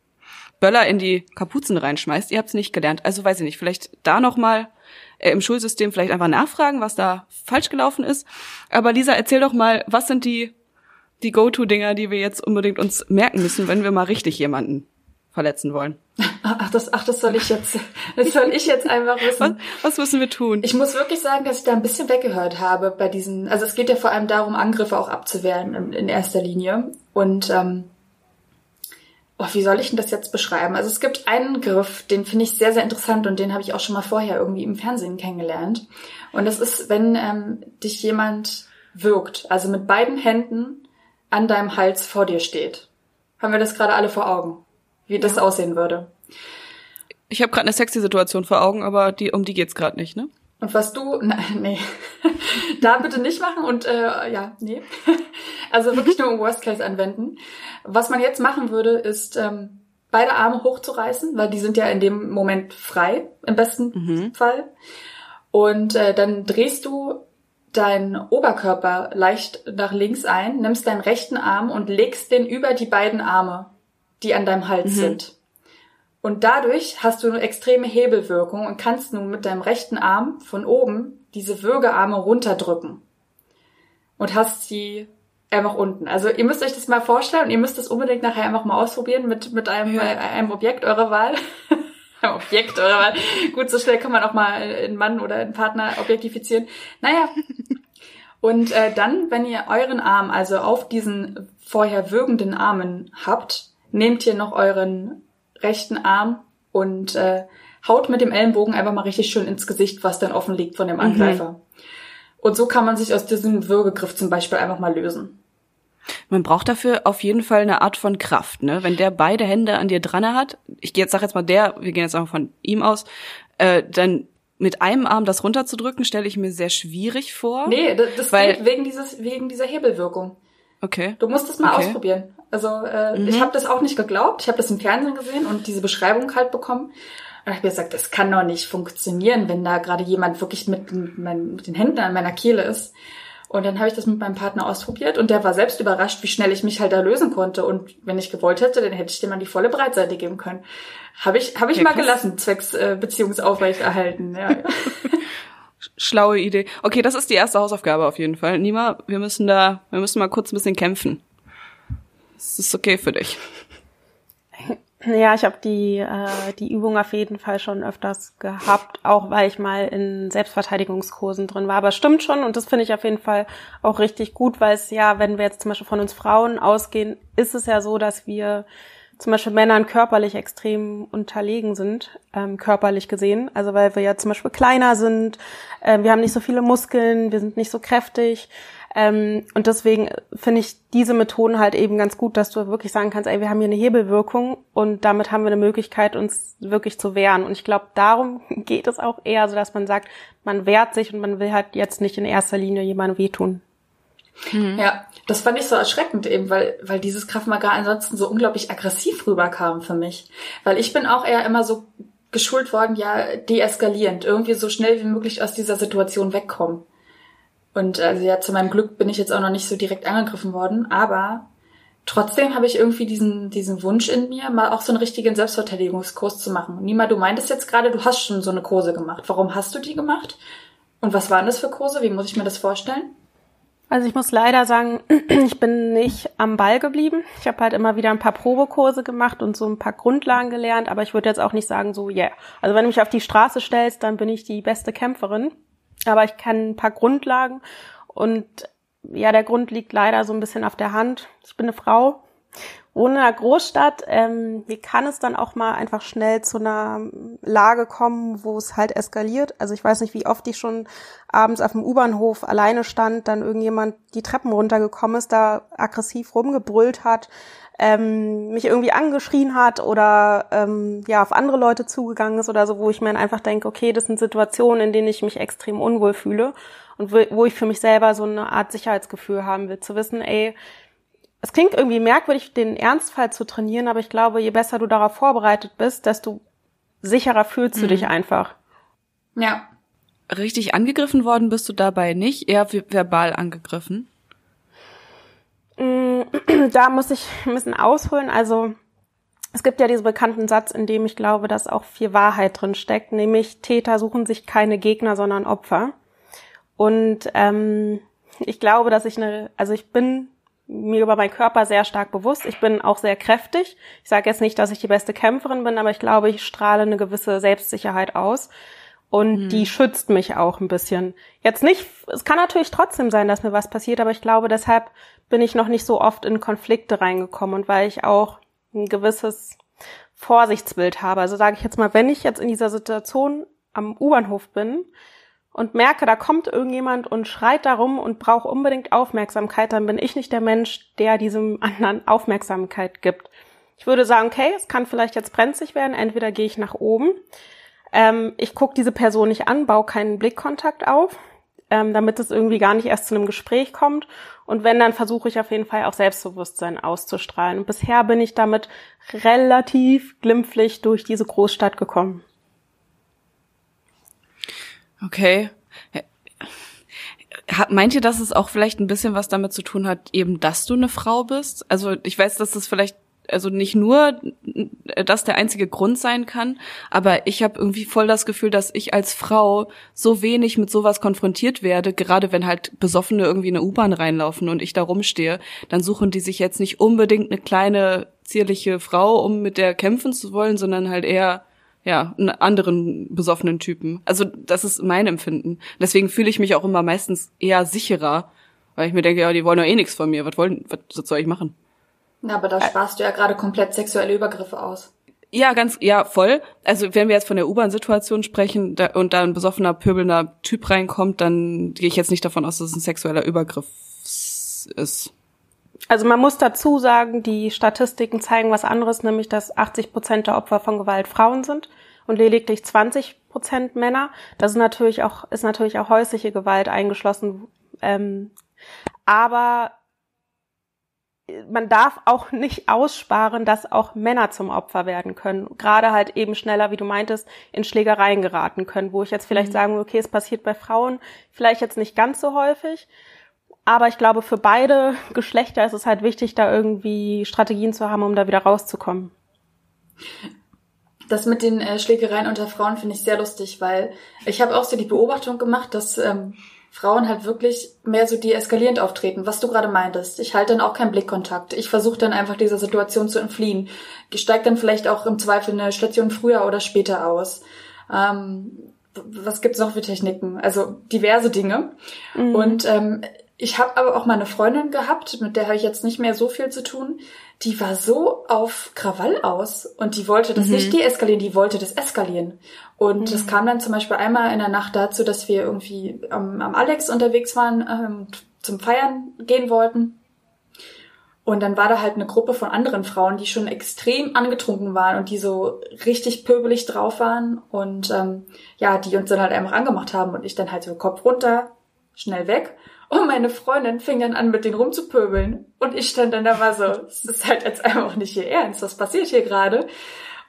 Böller in die Kapuzen reinschmeißt. Ihr habt es nicht gelernt. Also weiß ich nicht, vielleicht da noch mal äh, im Schulsystem vielleicht einfach nachfragen, was da falsch gelaufen ist. Aber Lisa, erzähl doch mal, was sind die die Go-to-Dinger, die wir jetzt unbedingt uns merken müssen, wenn wir mal richtig jemanden verletzen wollen? Ach, das, ach, das soll ich jetzt, das soll ich jetzt einfach wissen. Was, was müssen wir tun? Ich muss wirklich sagen, dass ich da ein bisschen weggehört habe bei diesen, also es geht ja vor allem darum, Angriffe auch abzuwehren in, in erster Linie. Und ähm, oh, wie soll ich denn das jetzt beschreiben? Also es gibt einen Griff, den finde ich sehr, sehr interessant und den habe ich auch schon mal vorher irgendwie im Fernsehen kennengelernt. Und das ist, wenn ähm, dich jemand wirkt, also mit beiden Händen an deinem Hals vor dir steht. Haben wir das gerade alle vor Augen? wie das aussehen würde. Ich habe gerade eine sexy Situation vor Augen, aber die um die geht's gerade nicht, ne? Und was du, nein, nee, da bitte nicht machen und äh, ja, nee. Also wirklich nur im Worst Case anwenden. Was man jetzt machen würde, ist ähm, beide Arme hochzureißen, weil die sind ja in dem Moment frei, im besten mhm. Fall. Und äh, dann drehst du deinen Oberkörper leicht nach links ein, nimmst deinen rechten Arm und legst den über die beiden Arme die an deinem Hals mhm. sind. Und dadurch hast du eine extreme Hebelwirkung und kannst nun mit deinem rechten Arm von oben diese Würgearme runterdrücken. Und hast sie einfach unten. Also ihr müsst euch das mal vorstellen und ihr müsst das unbedingt nachher einfach mal ausprobieren mit, mit einem, ja. äh, einem Objekt eurer Wahl. Objekt eurer Wahl. Gut, so schnell kann man auch mal einen Mann oder einen Partner objektifizieren. Naja. Und äh, dann, wenn ihr euren Arm also auf diesen vorher würgenden Armen habt, nehmt ihr noch euren rechten Arm und äh, haut mit dem Ellenbogen einfach mal richtig schön ins Gesicht, was dann offen liegt von dem mhm. Angreifer. Mhm. Und so kann man sich aus diesem Würgegriff zum Beispiel einfach mal lösen. Man braucht dafür auf jeden Fall eine Art von Kraft, ne? Wenn der beide Hände an dir dran hat, ich gehe jetzt sag jetzt mal der, wir gehen jetzt einfach von ihm aus, äh, dann mit einem Arm das runterzudrücken, stelle ich mir sehr schwierig vor. Nee, das, das weil, geht wegen dieses wegen dieser Hebelwirkung. Okay. Du musst es mal okay. ausprobieren. Also äh, mhm. ich habe das auch nicht geglaubt. Ich habe das im Fernsehen gesehen und diese Beschreibung halt bekommen. Und ich habe gesagt, das kann doch nicht funktionieren, wenn da gerade jemand wirklich mit, mit, mit den Händen an meiner Kehle ist. Und dann habe ich das mit meinem Partner ausprobiert und der war selbst überrascht, wie schnell ich mich halt da lösen konnte. Und wenn ich gewollt hätte, dann hätte ich dem mal die volle Breitseite geben können. Habe ich, hab ich ja, mal gelassen, zwecks äh, Beziehungsaufrechterhalten. Ja, ja. Schlaue Idee. Okay, das ist die erste Hausaufgabe auf jeden Fall. Nima, wir müssen da, wir müssen mal kurz ein bisschen kämpfen. Das ist okay für dich. Ja, ich habe die, äh, die Übung auf jeden Fall schon öfters gehabt, auch weil ich mal in Selbstverteidigungskursen drin war. Aber stimmt schon und das finde ich auf jeden Fall auch richtig gut, weil es ja, wenn wir jetzt zum Beispiel von uns Frauen ausgehen, ist es ja so, dass wir zum Beispiel Männern körperlich extrem unterlegen sind, ähm, körperlich gesehen. Also weil wir ja zum Beispiel kleiner sind, äh, wir haben nicht so viele Muskeln, wir sind nicht so kräftig. Ähm, und deswegen finde ich diese Methoden halt eben ganz gut, dass du wirklich sagen kannst, ey, wir haben hier eine Hebelwirkung und damit haben wir eine Möglichkeit, uns wirklich zu wehren. Und ich glaube, darum geht es auch eher, so dass man sagt, man wehrt sich und man will halt jetzt nicht in erster Linie jemandem wehtun. Mhm. Ja, das fand ich so erschreckend eben, weil, weil dieses Kraft Maga ansonsten so unglaublich aggressiv rüberkam für mich. Weil ich bin auch eher immer so geschult worden, ja, deeskalierend, irgendwie so schnell wie möglich aus dieser Situation wegkommen. Und also ja, zu meinem Glück bin ich jetzt auch noch nicht so direkt angegriffen worden, aber trotzdem habe ich irgendwie diesen, diesen Wunsch in mir, mal auch so einen richtigen Selbstverteidigungskurs zu machen. Nima, du meintest jetzt gerade, du hast schon so eine Kurse gemacht. Warum hast du die gemacht? Und was waren das für Kurse? Wie muss ich mir das vorstellen? Also ich muss leider sagen, ich bin nicht am Ball geblieben. Ich habe halt immer wieder ein paar Probekurse gemacht und so ein paar Grundlagen gelernt, aber ich würde jetzt auch nicht sagen so, yeah. Also wenn du mich auf die Straße stellst, dann bin ich die beste Kämpferin. Aber ich kann ein paar Grundlagen und ja, der Grund liegt leider so ein bisschen auf der Hand. Ich bin eine Frau wohne in einer Großstadt. Ähm, wie kann es dann auch mal einfach schnell zu einer Lage kommen, wo es halt eskaliert? Also ich weiß nicht, wie oft ich schon abends auf dem U-Bahnhof alleine stand, dann irgendjemand die Treppen runtergekommen ist, da aggressiv rumgebrüllt hat, ähm, mich irgendwie angeschrien hat oder ähm, ja auf andere Leute zugegangen ist oder so, wo ich mir dann einfach denke, okay, das sind Situationen, in denen ich mich extrem unwohl fühle und wo ich für mich selber so eine Art Sicherheitsgefühl haben will, zu wissen, ey, es klingt irgendwie merkwürdig, den Ernstfall zu trainieren, aber ich glaube, je besser du darauf vorbereitet bist, desto sicherer fühlst du mhm. dich einfach. Ja. Richtig angegriffen worden bist du dabei nicht, eher verbal angegriffen? Mm, da muss ich ein bisschen ausholen. Also es gibt ja diesen bekannten Satz, in dem ich glaube, dass auch viel Wahrheit drin steckt, nämlich Täter suchen sich keine Gegner, sondern Opfer. Und ähm, ich glaube, dass ich eine, also ich bin mir über meinen Körper sehr stark bewusst. Ich bin auch sehr kräftig. Ich sage jetzt nicht, dass ich die beste Kämpferin bin, aber ich glaube, ich strahle eine gewisse Selbstsicherheit aus. Und mhm. die schützt mich auch ein bisschen. Jetzt nicht, es kann natürlich trotzdem sein, dass mir was passiert, aber ich glaube, deshalb bin ich noch nicht so oft in Konflikte reingekommen und weil ich auch ein gewisses Vorsichtsbild habe. Also sage ich jetzt mal, wenn ich jetzt in dieser Situation am U-Bahnhof bin, und merke, da kommt irgendjemand und schreit darum und braucht unbedingt Aufmerksamkeit, dann bin ich nicht der Mensch, der diesem anderen Aufmerksamkeit gibt. Ich würde sagen, okay, es kann vielleicht jetzt brenzlig werden, entweder gehe ich nach oben, ähm, ich gucke diese Person nicht an, baue keinen Blickkontakt auf, ähm, damit es irgendwie gar nicht erst zu einem Gespräch kommt. Und wenn, dann versuche ich auf jeden Fall auch Selbstbewusstsein auszustrahlen. Und bisher bin ich damit relativ glimpflich durch diese Großstadt gekommen. Okay. Meint ihr, dass es auch vielleicht ein bisschen was damit zu tun hat, eben, dass du eine Frau bist? Also ich weiß, dass das vielleicht also nicht nur das der einzige Grund sein kann, aber ich habe irgendwie voll das Gefühl, dass ich als Frau so wenig mit sowas konfrontiert werde, gerade wenn halt Besoffene irgendwie in eine U-Bahn reinlaufen und ich da rumstehe, dann suchen die sich jetzt nicht unbedingt eine kleine zierliche Frau, um mit der kämpfen zu wollen, sondern halt eher ja, einen anderen besoffenen Typen. Also das ist mein Empfinden. Deswegen fühle ich mich auch immer meistens eher sicherer, weil ich mir denke, ja, die wollen doch eh nichts von mir. Was wollen, was soll ich machen? Na, aber da sparst du ja gerade komplett sexuelle Übergriffe aus. Ja, ganz, ja, voll. Also wenn wir jetzt von der U-Bahn-Situation sprechen da, und da ein besoffener, pöbelnder Typ reinkommt, dann gehe ich jetzt nicht davon aus, dass es ein sexueller Übergriff ist. Also man muss dazu sagen, die Statistiken zeigen was anderes, nämlich dass 80 Prozent der Opfer von Gewalt Frauen sind und lediglich 20 Prozent Männer. Das ist natürlich auch, ist natürlich auch häusliche Gewalt eingeschlossen. Ähm, aber man darf auch nicht aussparen, dass auch Männer zum Opfer werden können. Gerade halt eben schneller, wie du meintest, in Schlägereien geraten können, wo ich jetzt vielleicht mhm. sagen, okay, es passiert bei Frauen vielleicht jetzt nicht ganz so häufig, aber ich glaube, für beide Geschlechter ist es halt wichtig, da irgendwie Strategien zu haben, um da wieder rauszukommen. Das mit den äh, Schlägereien unter Frauen finde ich sehr lustig, weil ich habe auch so die Beobachtung gemacht, dass ähm, Frauen halt wirklich mehr so deeskalierend auftreten, was du gerade meintest. Ich halte dann auch keinen Blickkontakt. Ich versuche dann einfach dieser Situation zu entfliehen. Ich steige dann vielleicht auch im Zweifel eine Station früher oder später aus. Ähm, was gibt's noch für Techniken? Also diverse Dinge. Mhm. Und ähm, ich habe aber auch mal eine Freundin gehabt, mit der habe ich jetzt nicht mehr so viel zu tun. Die war so auf Krawall aus und die wollte das mhm. nicht deeskalieren, die wollte das eskalieren. Und mhm. das kam dann zum Beispiel einmal in der Nacht dazu, dass wir irgendwie am, am Alex unterwegs waren, ähm, zum Feiern gehen wollten. Und dann war da halt eine Gruppe von anderen Frauen, die schon extrem angetrunken waren und die so richtig pöbelig drauf waren und ähm, ja, die uns dann halt einfach angemacht haben und ich dann halt so Kopf runter, schnell weg. Und meine Freundin fing dann an, mit denen rumzupöbeln. Und ich stand dann da mal so, es ist halt jetzt einfach nicht hier ernst, was passiert hier gerade?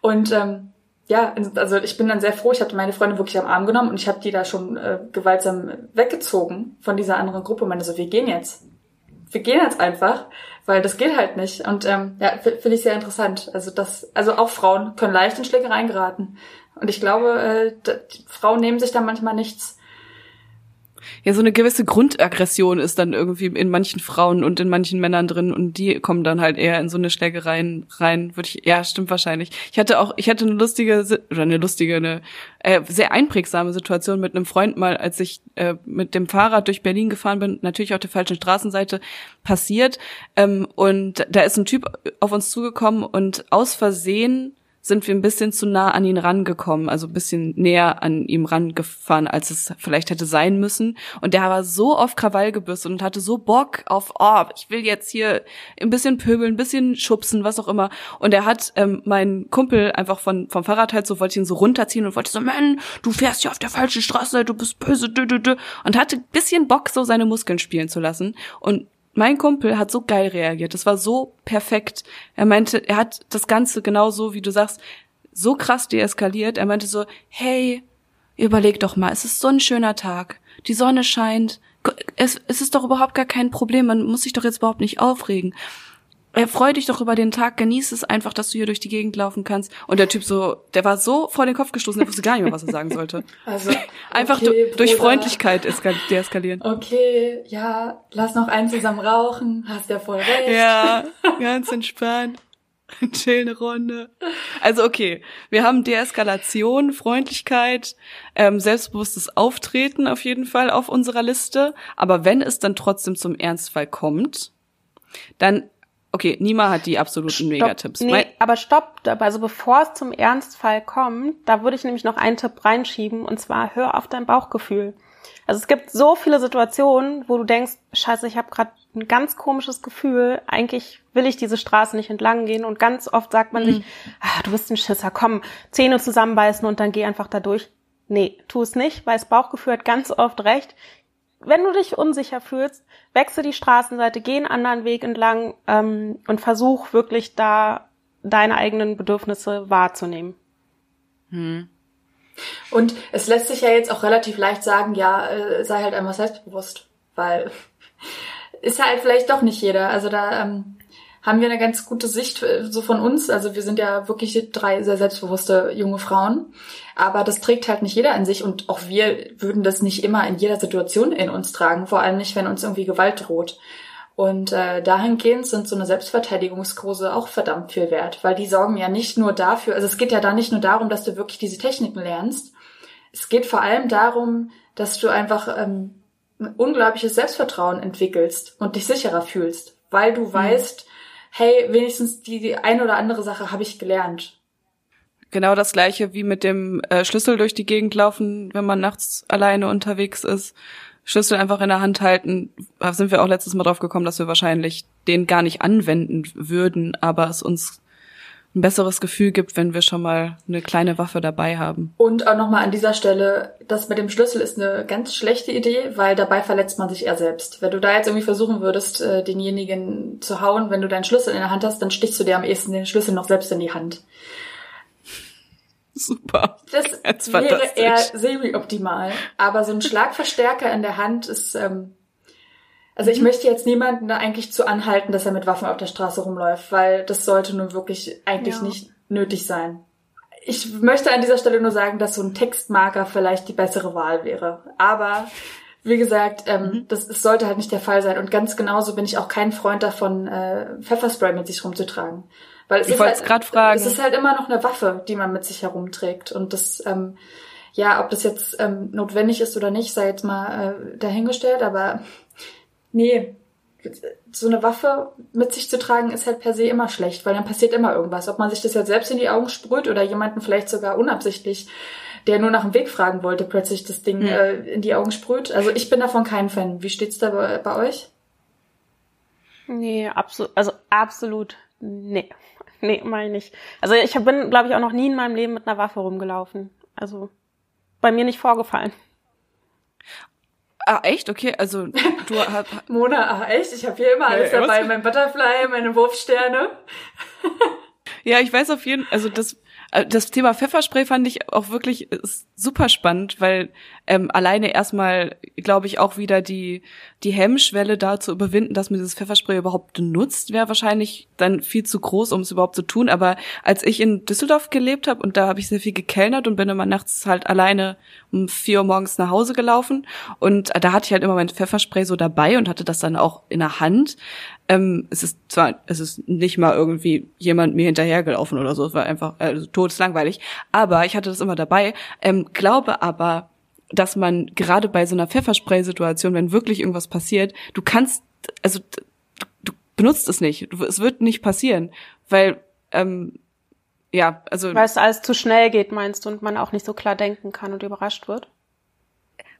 Und ähm, ja, also ich bin dann sehr froh, ich hatte meine Freundin wirklich am Arm genommen und ich habe die da schon äh, gewaltsam weggezogen von dieser anderen Gruppe und meine so, wir gehen jetzt. Wir gehen jetzt einfach, weil das geht halt nicht. Und ähm, ja, finde ich sehr interessant. Also das, also auch Frauen können leicht in Schlägereien geraten. Und ich glaube, äh, Frauen nehmen sich da manchmal nichts Ja, so eine gewisse Grundaggression ist dann irgendwie in manchen Frauen und in manchen Männern drin und die kommen dann halt eher in so eine Schlägereien rein, würde ich, ja, stimmt wahrscheinlich. Ich hatte auch, ich hatte eine lustige, oder eine lustige, eine äh, sehr einprägsame Situation mit einem Freund mal, als ich äh, mit dem Fahrrad durch Berlin gefahren bin, natürlich auf der falschen Straßenseite passiert ähm, und da ist ein Typ auf uns zugekommen und aus Versehen sind wir ein bisschen zu nah an ihn rangekommen, also ein bisschen näher an ihm rangefahren, als es vielleicht hätte sein müssen. Und der war so oft Krawall gebürstet und hatte so Bock auf, oh, ich will jetzt hier ein bisschen pöbeln, ein bisschen schubsen, was auch immer. Und er hat ähm, meinen Kumpel einfach von, vom Fahrrad halt so, wollte ihn so runterziehen und wollte so, Mann, du fährst hier auf der falschen Straße, du bist böse, dü, dü, dü. und hatte ein bisschen Bock, so seine Muskeln spielen zu lassen. Und mein Kumpel hat so geil reagiert. Das war so perfekt. Er meinte, er hat das Ganze genau so, wie du sagst, so krass deeskaliert. Er meinte so, hey, überleg doch mal, es ist so ein schöner Tag. Die Sonne scheint. Es, es ist doch überhaupt gar kein Problem. Man muss sich doch jetzt überhaupt nicht aufregen freu dich doch über den Tag, genieß es einfach, dass du hier durch die Gegend laufen kannst. Und der Typ so, der war so vor den Kopf gestoßen, der wusste gar nicht mehr, was er sagen sollte. Also einfach okay, durch Freundlichkeit deeskalieren. Okay, ja, lass noch einen zusammen rauchen, hast ja voll recht. Ja, ganz entspannt. Chill eine Runde. Also okay, wir haben Deeskalation, Freundlichkeit, ähm, selbstbewusstes Auftreten auf jeden Fall auf unserer Liste. Aber wenn es dann trotzdem zum Ernstfall kommt, dann Okay, Nima hat die absoluten stopp, Megatipps. Nee, mein aber stopp, also bevor es zum Ernstfall kommt, da würde ich nämlich noch einen Tipp reinschieben und zwar hör auf dein Bauchgefühl. Also es gibt so viele Situationen, wo du denkst, scheiße, ich habe gerade ein ganz komisches Gefühl, eigentlich will ich diese Straße nicht entlang gehen und ganz oft sagt man mhm. sich, ah, du bist ein Schisser, komm, Zähne zusammenbeißen und dann geh einfach da durch. Nee, tu es nicht, weil das Bauchgefühl hat ganz oft recht wenn du dich unsicher fühlst, wechsle die Straßenseite, geh einen anderen Weg entlang ähm, und versuch wirklich da deine eigenen Bedürfnisse wahrzunehmen. Hm. Und es lässt sich ja jetzt auch relativ leicht sagen, ja, äh, sei halt einmal selbstbewusst, weil ist halt vielleicht doch nicht jeder. Also da ähm, haben wir eine ganz gute Sicht äh, so von uns. Also wir sind ja wirklich drei sehr selbstbewusste junge Frauen. Aber das trägt halt nicht jeder in sich und auch wir würden das nicht immer in jeder Situation in uns tragen, vor allem nicht, wenn uns irgendwie Gewalt droht. Und äh, dahingehend sind so eine Selbstverteidigungskurse auch verdammt viel wert, weil die sorgen ja nicht nur dafür, also es geht ja da nicht nur darum, dass du wirklich diese Techniken lernst. Es geht vor allem darum, dass du einfach ähm, ein unglaubliches Selbstvertrauen entwickelst und dich sicherer fühlst, weil du mhm. weißt, hey, wenigstens die, die eine oder andere Sache habe ich gelernt. Genau das gleiche wie mit dem äh, Schlüssel durch die Gegend laufen, wenn man nachts alleine unterwegs ist. Schlüssel einfach in der Hand halten. Da sind wir auch letztes Mal drauf gekommen, dass wir wahrscheinlich den gar nicht anwenden würden, aber es uns ein besseres Gefühl gibt, wenn wir schon mal eine kleine Waffe dabei haben. Und auch nochmal an dieser Stelle, das mit dem Schlüssel ist eine ganz schlechte Idee, weil dabei verletzt man sich eher selbst. Wenn du da jetzt irgendwie versuchen würdest, äh, denjenigen zu hauen, wenn du deinen Schlüssel in der Hand hast, dann stichst du dir am ehesten den Schlüssel noch selbst in die Hand. Super. Das wäre eher semi-optimal. Aber so ein Schlagverstärker in der Hand ist ähm, also ich mhm. möchte jetzt niemanden da eigentlich zu anhalten, dass er mit Waffen auf der Straße rumläuft, weil das sollte nun wirklich eigentlich ja. nicht nötig sein. Ich möchte an dieser Stelle nur sagen, dass so ein Textmarker vielleicht die bessere Wahl wäre. Aber wie gesagt, ähm, mhm. das, das sollte halt nicht der Fall sein. Und ganz genauso bin ich auch kein Freund davon, äh, Pfefferspray mit sich rumzutragen. Weil es ich wollte halt, gerade fragen. Es ist halt immer noch eine Waffe, die man mit sich herumträgt. Und das, ähm, ja, ob das jetzt ähm, notwendig ist oder nicht, sei jetzt mal äh, dahingestellt. Aber Nee, so eine Waffe mit sich zu tragen ist halt per se immer schlecht, weil dann passiert immer irgendwas. Ob man sich das jetzt selbst in die Augen sprüht oder jemanden vielleicht sogar unabsichtlich, der nur nach dem Weg fragen wollte, plötzlich das Ding hm. äh, in die Augen sprüht. Also ich bin davon kein Fan. Wie steht's da bei, bei euch? Nee, absolut, also absolut, nee. Nee, meine ich nicht. Also ich bin, glaube ich, auch noch nie in meinem Leben mit einer Waffe rumgelaufen. Also bei mir nicht vorgefallen. Ah, echt? Okay, also du hast. Mona, ah, echt? Ich habe hier immer alles ja, dabei. Mein Butterfly, meine Wurfsterne. ja, ich weiß auf jeden Fall, also das, das Thema Pfefferspray fand ich auch wirklich super spannend, weil ähm, alleine erstmal, glaube ich, auch wieder die, die Hemmschwelle da zu überwinden, dass man dieses Pfefferspray überhaupt nutzt, wäre wahrscheinlich dann viel zu groß, um es überhaupt zu tun. Aber als ich in Düsseldorf gelebt habe und da habe ich sehr viel gekellnert und bin immer nachts halt alleine um vier Uhr morgens nach Hause gelaufen und da hatte ich halt immer mein Pfefferspray so dabei und hatte das dann auch in der Hand. Ähm, es ist zwar, es ist nicht mal irgendwie jemand mir hinterhergelaufen oder so, es war einfach äh, todeslangweilig, aber ich hatte das immer dabei. Ähm, glaube aber, dass man gerade bei so einer Pfefferspray-Situation, wenn wirklich irgendwas passiert, du kannst, also du, benutzt es nicht, es wird nicht passieren, weil ähm, ja, also weil es alles zu schnell geht, meinst du, und man auch nicht so klar denken kann und überrascht wird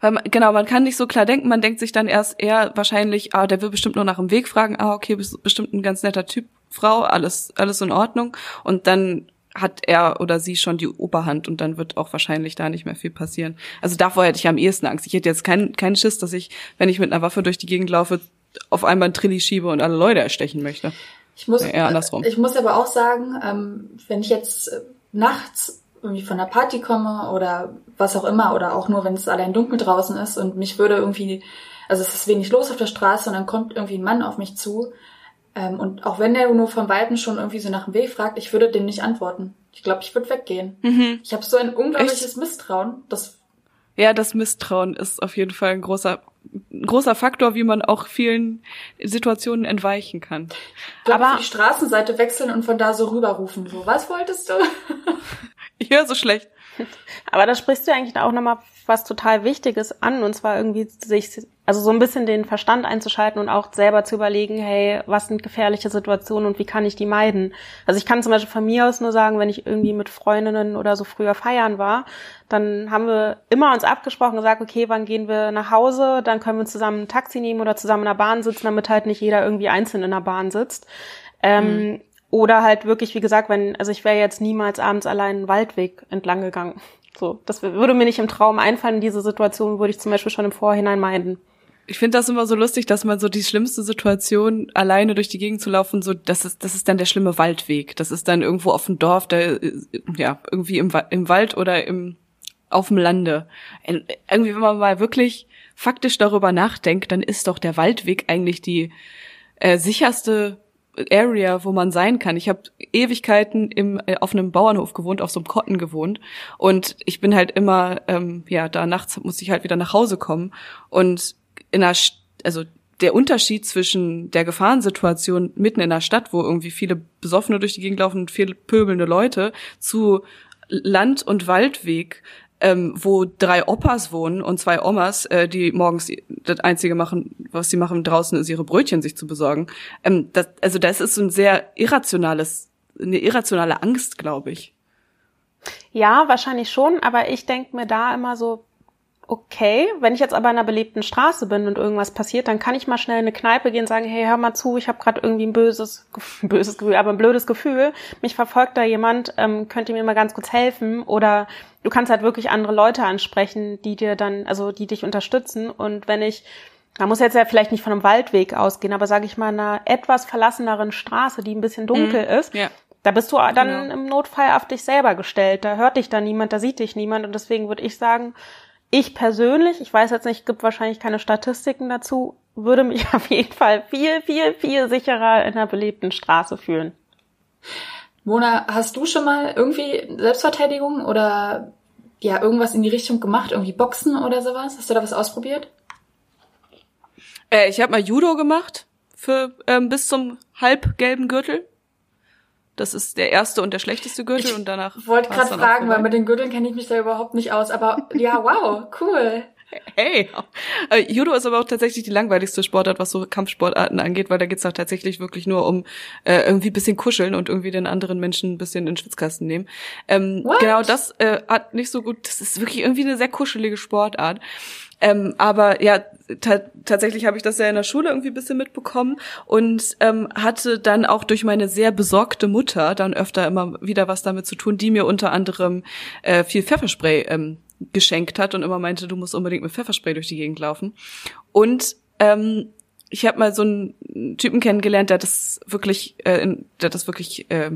weil man, genau, man kann nicht so klar denken, man denkt sich dann erst eher wahrscheinlich, ah, der will bestimmt nur nach dem Weg fragen, ah, okay, bist bestimmt ein ganz netter Typ, Frau, alles, alles in Ordnung. Und dann hat er oder sie schon die Oberhand und dann wird auch wahrscheinlich da nicht mehr viel passieren. Also davor hätte ich am ehesten Angst. Ich hätte jetzt keinen keinen Schiss, dass ich, wenn ich mit einer Waffe durch die Gegend laufe, auf einmal ein Trilli schiebe und alle Leute erstechen möchte. Ich muss, eher andersrum. Ich muss aber auch sagen, ähm, wenn ich jetzt äh, nachts irgendwie von der Party komme oder was auch immer oder auch nur, wenn es allein dunkel draußen ist und mich würde irgendwie, also es ist wenig los auf der Straße und dann kommt irgendwie ein Mann auf mich zu ähm, und auch wenn der nur vom Weiten schon irgendwie so nach dem Weg fragt, ich würde dem nicht antworten. Ich glaube, ich würde weggehen. Mhm. Ich habe so ein unglaubliches Echt? Misstrauen. Das ja, das Misstrauen ist auf jeden Fall ein großer ein großer Faktor, wie man auch vielen Situationen entweichen kann. Glaub, Aber die Straßenseite wechseln und von da so rüberrufen. So, was wolltest du? Ich höre so schlecht. Aber da sprichst du eigentlich auch nochmal was total Wichtiges an, und zwar irgendwie sich, also so ein bisschen den Verstand einzuschalten und auch selber zu überlegen, hey, was sind gefährliche Situationen und wie kann ich die meiden? Also ich kann zum Beispiel von mir aus nur sagen, wenn ich irgendwie mit Freundinnen oder so früher feiern war, dann haben wir immer uns abgesprochen, gesagt, okay, wann gehen wir nach Hause, dann können wir zusammen ein Taxi nehmen oder zusammen in der Bahn sitzen, damit halt nicht jeder irgendwie einzeln in der Bahn sitzt. Ähm, mhm. Oder halt wirklich, wie gesagt, wenn, also ich wäre jetzt niemals abends allein einen Waldweg entlang gegangen. So, das würde mir nicht im Traum einfallen. Diese Situation würde ich zum Beispiel schon im Vorhinein meiden. Ich finde das immer so lustig, dass man so die schlimmste Situation, alleine durch die Gegend zu laufen, so, das ist, das ist dann der schlimme Waldweg. Das ist dann irgendwo auf dem Dorf, da, ja, irgendwie im, im Wald oder im, auf dem Lande. Irgendwie, wenn man mal wirklich faktisch darüber nachdenkt, dann ist doch der Waldweg eigentlich die äh, sicherste Area, wo man sein kann. Ich habe Ewigkeiten im, äh, auf einem Bauernhof gewohnt, auf so einem Kotten gewohnt. Und ich bin halt immer, ähm, ja, da nachts muss ich halt wieder nach Hause kommen. Und in einer, also der Unterschied zwischen der Gefahrensituation mitten in der Stadt, wo irgendwie viele Besoffene durch die Gegend laufen und viele pöbelnde Leute, zu Land- und Waldweg, ähm, wo drei Opas wohnen und zwei Omas, äh, die morgens das Einzige machen, was sie machen draußen, ist ihre Brötchen sich zu besorgen. Ähm, das, also das ist so ein sehr irrationales, eine irrationale Angst, glaube ich. Ja, wahrscheinlich schon, aber ich denke mir da immer so, okay, wenn ich jetzt aber in einer belebten Straße bin und irgendwas passiert, dann kann ich mal schnell in eine Kneipe gehen und sagen, hey, hör mal zu, ich habe gerade irgendwie ein böses, ein böses Gefühl, aber ein blödes Gefühl, mich verfolgt da jemand, ähm, könnt ihr mir mal ganz kurz helfen? Oder du kannst halt wirklich andere Leute ansprechen, die dir dann, also die dich unterstützen. Und wenn ich, man muss jetzt ja vielleicht nicht von einem Waldweg ausgehen, aber sage ich mal einer etwas verlasseneren Straße, die ein bisschen dunkel mhm. ist, ja. Da bist du dann genau. im Notfall auf dich selber gestellt. Da hört dich dann niemand, da sieht dich niemand. Und deswegen würde ich sagen, ich persönlich, ich weiß jetzt nicht, gibt wahrscheinlich keine Statistiken dazu, würde mich auf jeden Fall viel, viel, viel sicherer in einer belebten Straße fühlen. Mona, hast du schon mal irgendwie Selbstverteidigung oder ja, irgendwas in die Richtung gemacht, irgendwie Boxen oder sowas? Hast du da was ausprobiert? Äh, ich habe mal Judo gemacht für ähm, bis zum halbgelben Gürtel. Das ist der erste und der schlechteste Gürtel ich und danach. Ich wollte gerade fragen, weil mit den Gürteln kenne ich mich da überhaupt nicht aus. Aber ja, wow, cool. Hey, äh, Judo ist aber auch tatsächlich die langweiligste Sportart, was so Kampfsportarten angeht, weil da geht's auch tatsächlich wirklich nur um äh, irgendwie bisschen kuscheln und irgendwie den anderen Menschen ein bisschen in den Schwitzkasten nehmen. Ähm, genau, das äh, hat nicht so gut. Das ist wirklich irgendwie eine sehr kuschelige Sportart. Ähm, aber ja, tatsächlich habe ich das ja in der Schule irgendwie ein bisschen mitbekommen und ähm, hatte dann auch durch meine sehr besorgte Mutter dann öfter immer wieder was damit zu tun, die mir unter anderem äh, viel Pfefferspray ähm, geschenkt hat und immer meinte, du musst unbedingt mit Pfefferspray durch die Gegend laufen. Und ähm, ich habe mal so einen Typen kennengelernt, der das wirklich, äh, der das wirklich äh,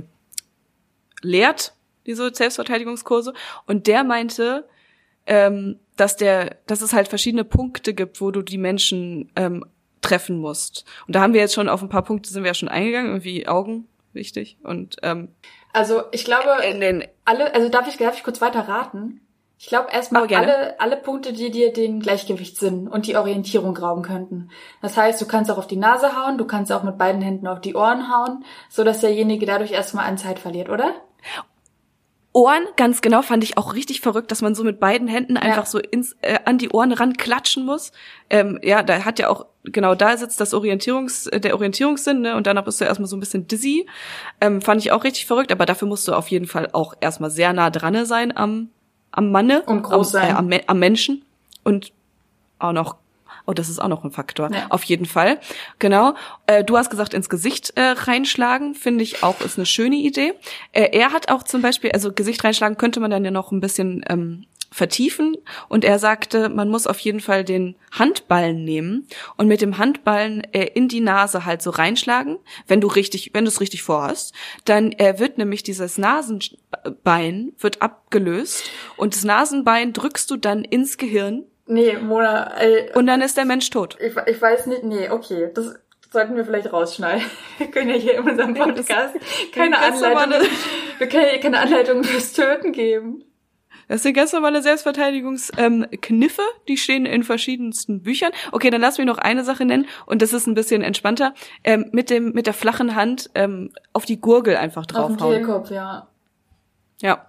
lehrt diese Selbstverteidigungskurse. Und der meinte, ähm, dass der, dass es halt verschiedene Punkte gibt, wo du die Menschen ähm, treffen musst. Und da haben wir jetzt schon auf ein paar Punkte sind wir ja schon eingegangen, irgendwie Augen wichtig und ähm, also ich glaube alle, also darf ich darf ich kurz weiter raten? Ich glaube erstmal alle alle Punkte, die dir den Gleichgewichtssinn und die Orientierung rauben könnten. Das heißt, du kannst auch auf die Nase hauen, du kannst auch mit beiden Händen auf die Ohren hauen, so dass derjenige dadurch erstmal an Zeit verliert, oder? Ohren, ganz genau, fand ich auch richtig verrückt, dass man so mit beiden Händen einfach ja. so ins, äh, an die Ohren ranklatschen muss. Ähm, ja, da hat ja auch, genau da sitzt das Orientierungs, äh, der Orientierungssinn, ne? Und danach bist du erstmal so ein bisschen dizzy. Ähm, fand ich auch richtig verrückt, aber dafür musst du auf jeden Fall auch erstmal sehr nah dran sein am, am Manne. Und groß am, sein. Äh, am, am Menschen. Und auch noch Oh, das ist auch noch ein Faktor. Ja. Auf jeden Fall. Genau. Äh, du hast gesagt, ins Gesicht äh, reinschlagen, finde ich auch, ist eine schöne Idee. Äh, er hat auch zum Beispiel, also Gesicht reinschlagen könnte man dann ja noch ein bisschen ähm, vertiefen. Und er sagte, man muss auf jeden Fall den Handballen nehmen und mit dem Handballen äh, in die Nase halt so reinschlagen, wenn du richtig, wenn du es richtig vorhast. Dann äh, wird nämlich dieses Nasenbein wird abgelöst und das Nasenbein drückst du dann ins Gehirn Nee, Mona. Ey, und dann ist der Mensch tot. Ich, ich weiß nicht, nee, okay. Das sollten wir vielleicht rausschneiden. Wir können ja hier in unserem Podcast keine Anleitung, wir können ja keine Anleitung fürs Töten geben. Das sind ganz normale Selbstverteidigungskniffe, ähm, die stehen in verschiedensten Büchern. Okay, dann lass mich noch eine Sache nennen und das ist ein bisschen entspannter. Ähm, mit dem mit der flachen Hand ähm, auf die Gurgel einfach draufhauen. Auf den Kehlkopf, ja. Ja.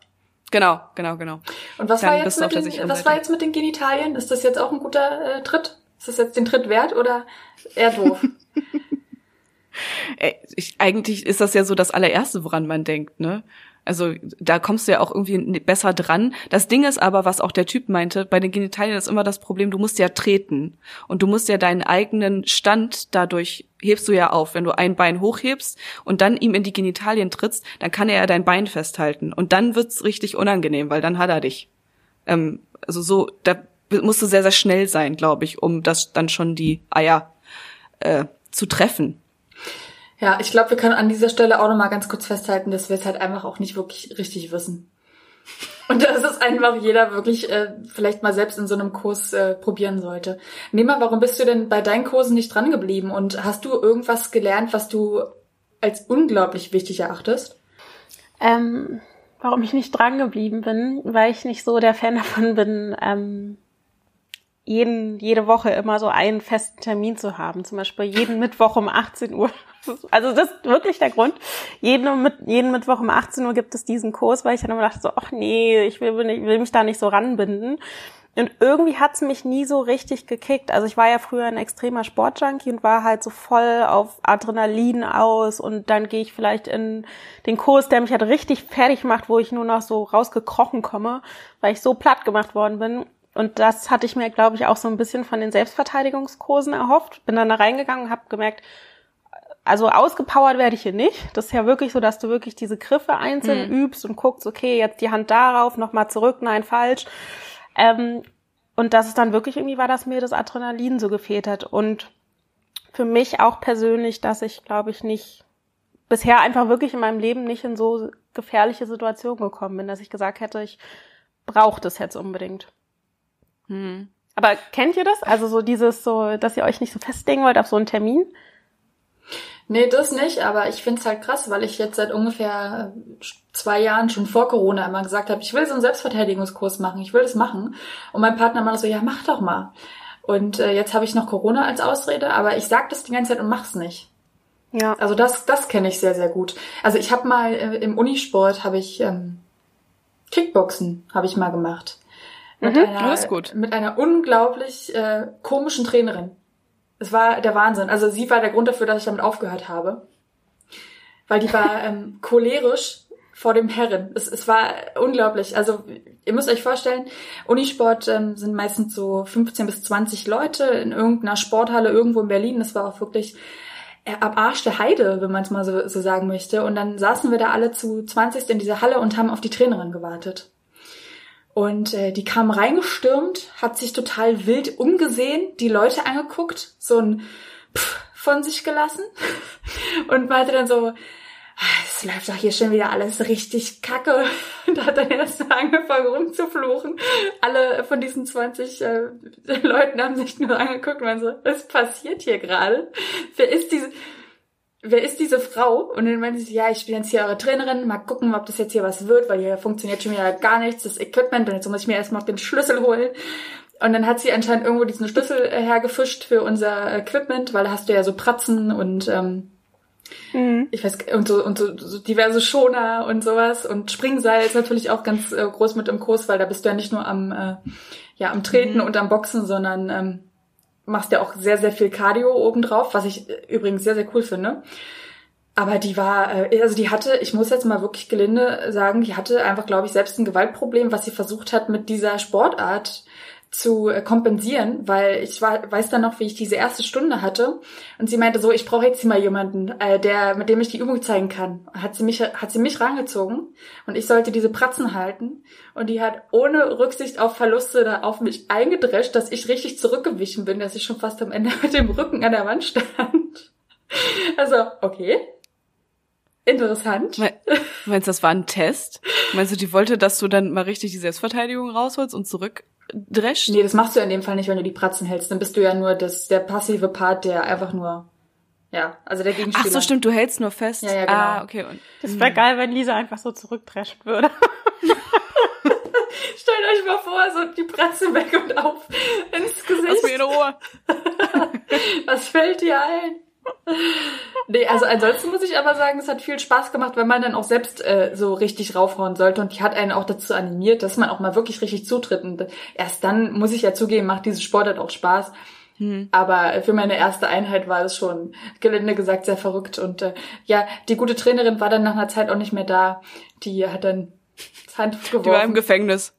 Genau, genau, genau. Und was, war jetzt, mit den, was war jetzt mit den Genitalien? Ist das jetzt auch ein guter äh, Tritt? Ist das jetzt den Tritt wert oder eher doof? ich, eigentlich ist das ja so das allererste, woran man denkt, ne? Also da kommst du ja auch irgendwie besser dran. Das Ding ist aber, was auch der Typ meinte, bei den Genitalien ist immer das Problem, du musst ja treten und du musst ja deinen eigenen Stand dadurch hebst du ja auf. Wenn du ein Bein hochhebst und dann ihm in die Genitalien trittst, dann kann er ja dein Bein festhalten und dann wird's richtig unangenehm, weil dann hat er dich. Ähm, also so, da musst du sehr sehr schnell sein, glaube ich, um das dann schon die Eier äh, zu treffen. Ja, ich glaube, wir können an dieser Stelle auch nochmal ganz kurz festhalten, dass wir es halt einfach auch nicht wirklich richtig wissen. Und dass es einfach jeder wirklich äh, vielleicht mal selbst in so einem Kurs äh, probieren sollte. Nehmer, warum bist du denn bei deinen Kursen nicht dran geblieben? Und hast du irgendwas gelernt, was du als unglaublich wichtig erachtest? Ähm, warum ich nicht dran geblieben bin, weil ich nicht so der Fan davon bin, ähm, jeden, jede Woche immer so einen festen Termin zu haben. Zum Beispiel jeden Mittwoch um 18 Uhr. Also das ist wirklich der Grund. Jeden, jeden Mittwoch um 18 Uhr gibt es diesen Kurs, weil ich dann immer dachte so, ach nee, ich will, will mich da nicht so ranbinden. Und irgendwie hat's mich nie so richtig gekickt. Also ich war ja früher ein extremer Sportjunkie und war halt so voll auf Adrenalin aus und dann gehe ich vielleicht in den Kurs, der mich halt richtig fertig macht, wo ich nur noch so rausgekrochen komme, weil ich so platt gemacht worden bin. Und das hatte ich mir, glaube ich, auch so ein bisschen von den Selbstverteidigungskursen erhofft. Bin dann da reingegangen und habe gemerkt, also ausgepowert werde ich hier nicht. Das ist ja wirklich so, dass du wirklich diese Griffe einzeln mhm. übst und guckst, okay, jetzt die Hand darauf, nochmal zurück, nein, falsch. Ähm, und das ist dann wirklich irgendwie war, dass mir das Adrenalin so gefehlt hat. Und für mich auch persönlich, dass ich, glaube ich, nicht bisher einfach wirklich in meinem Leben nicht in so gefährliche Situationen gekommen bin, dass ich gesagt hätte, ich brauche das jetzt unbedingt. Hm. Aber kennt ihr das? Also so dieses so, dass ihr euch nicht so festlegen wollt auf so einen Termin? Nee, das nicht, aber ich find's halt krass, weil ich jetzt seit ungefähr zwei Jahren schon vor Corona immer gesagt habe, ich will so einen Selbstverteidigungskurs machen, ich will das machen. Und mein Partner immer so, ja, mach doch mal. Und äh, jetzt habe ich noch Corona als Ausrede, aber ich sag das die ganze Zeit und mach's nicht. Ja. Also das, das kenne ich sehr, sehr gut. Also ich habe mal äh, im Unisport habe ich ähm, Kickboxen habe ich mal gemacht. Mit, mhm, einer, mit einer unglaublich äh, komischen Trainerin. Es war der Wahnsinn. Also sie war der Grund dafür, dass ich damit aufgehört habe. Weil die war ähm, cholerisch vor dem Herren. Es, es war unglaublich. Also ihr müsst euch vorstellen, Unisport ähm, sind meistens so 15 bis 20 Leute in irgendeiner Sporthalle irgendwo in Berlin. Das war auch wirklich äh, ab Arsch der Heide, wenn man es mal so, so sagen möchte. Und dann saßen wir da alle zu 20 in dieser Halle und haben auf die Trainerin gewartet. Und äh, die kam reingestürmt, hat sich total wild umgesehen, die Leute angeguckt, so ein Pff von sich gelassen und meinte dann so, es läuft doch hier schon wieder alles richtig kacke. Und hat dann erst angefangen rumzufluchen. Alle von diesen 20 äh, Leuten haben sich nur angeguckt und waren so, was passiert hier gerade? Wer ist diese, wer ist diese Frau? Und dann meinte sie, ja, ich bin jetzt hier eure Trainerin, mal gucken, ob das jetzt hier was wird, weil hier funktioniert schon wieder gar nichts, das Equipment, und jetzt muss ich mir erstmal den Schlüssel holen. Und dann hat sie anscheinend irgendwo diesen Schlüssel äh, hergefischt für unser Equipment, weil da hast du ja so Pratzen und ähm, mhm. ich weiß und so und so, so diverse Schoner und sowas und Springseil ist natürlich auch ganz äh, groß mit im Kurs, weil da bist du ja nicht nur am äh, ja am Treten mhm. und am Boxen, sondern ähm, machst ja auch sehr sehr viel Cardio obendrauf, was ich äh, übrigens sehr sehr cool finde. Aber die war, äh, also die hatte, ich muss jetzt mal wirklich gelinde sagen, die hatte einfach, glaube ich, selbst ein Gewaltproblem, was sie versucht hat mit dieser Sportart zu äh, kompensieren, weil ich war, weiß dann noch, wie ich diese erste Stunde hatte und sie meinte so, ich brauche jetzt hier mal jemanden, äh, der mit dem ich die Übung zeigen kann. Hat sie mich hat sie mich rangezogen und ich sollte diese Pratzen halten und die hat ohne Rücksicht auf Verluste da auf mich eingedrescht, dass ich richtig zurückgewichen bin, dass ich schon fast am Ende mit dem Rücken an der Wand stand. Also, okay. Interessant. Meinst du, das war ein Test? Meinst du, die wollte, dass du dann mal richtig die Selbstverteidigung rausholst und zurück drescht? Nee, das machst du in dem Fall nicht, wenn du die Pratzen hältst. Dann bist du ja nur das, der passive Part, der einfach nur, ja, also der Gegenspieler. Ach so, stimmt, du hältst nur fest. Ja, ja, genau. Ah, okay. Und, das wäre geil, wenn Lisa einfach so zurückdrescht würde. Stellt euch mal vor, so die Pratze weg und auf ins Gesicht. Lass mir in Ruhe. Was fällt dir ein? Nee, also ansonsten muss ich aber sagen, es hat viel Spaß gemacht, wenn man dann auch selbst äh, so richtig raufhauen sollte. Und die hat einen auch dazu animiert, dass man auch mal wirklich richtig zutritt. Und erst dann, muss ich ja zugeben, macht dieses Sport halt auch Spaß. Hm. Aber für meine erste Einheit war es schon, gelinde gesagt, sehr verrückt. Und äh, ja, die gute Trainerin war dann nach einer Zeit auch nicht mehr da. Die hat dann das Handtuch geworfen. Die war im Gefängnis.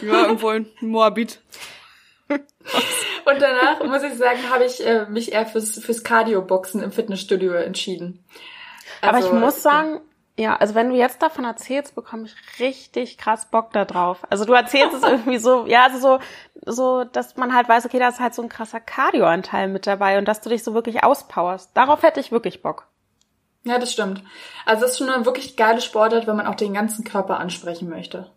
Die war irgendwo in Moabit. Und danach, muss ich sagen, habe ich äh, mich eher fürs, fürs Cardio-Boxen im Fitnessstudio entschieden. Also, Aber ich also, muss sagen, ja, also wenn du jetzt davon erzählst, bekomme ich richtig krass Bock da drauf. Also du erzählst es irgendwie so, ja, also so, so, dass man halt weiß, okay, da ist halt so ein krasser Cardio-Anteil mit dabei und dass du dich so wirklich auspowerst. Darauf hätte ich wirklich Bock. Ja, das stimmt. Also es ist schon eine wirklich geile Sportart, wenn man auch den ganzen Körper ansprechen möchte.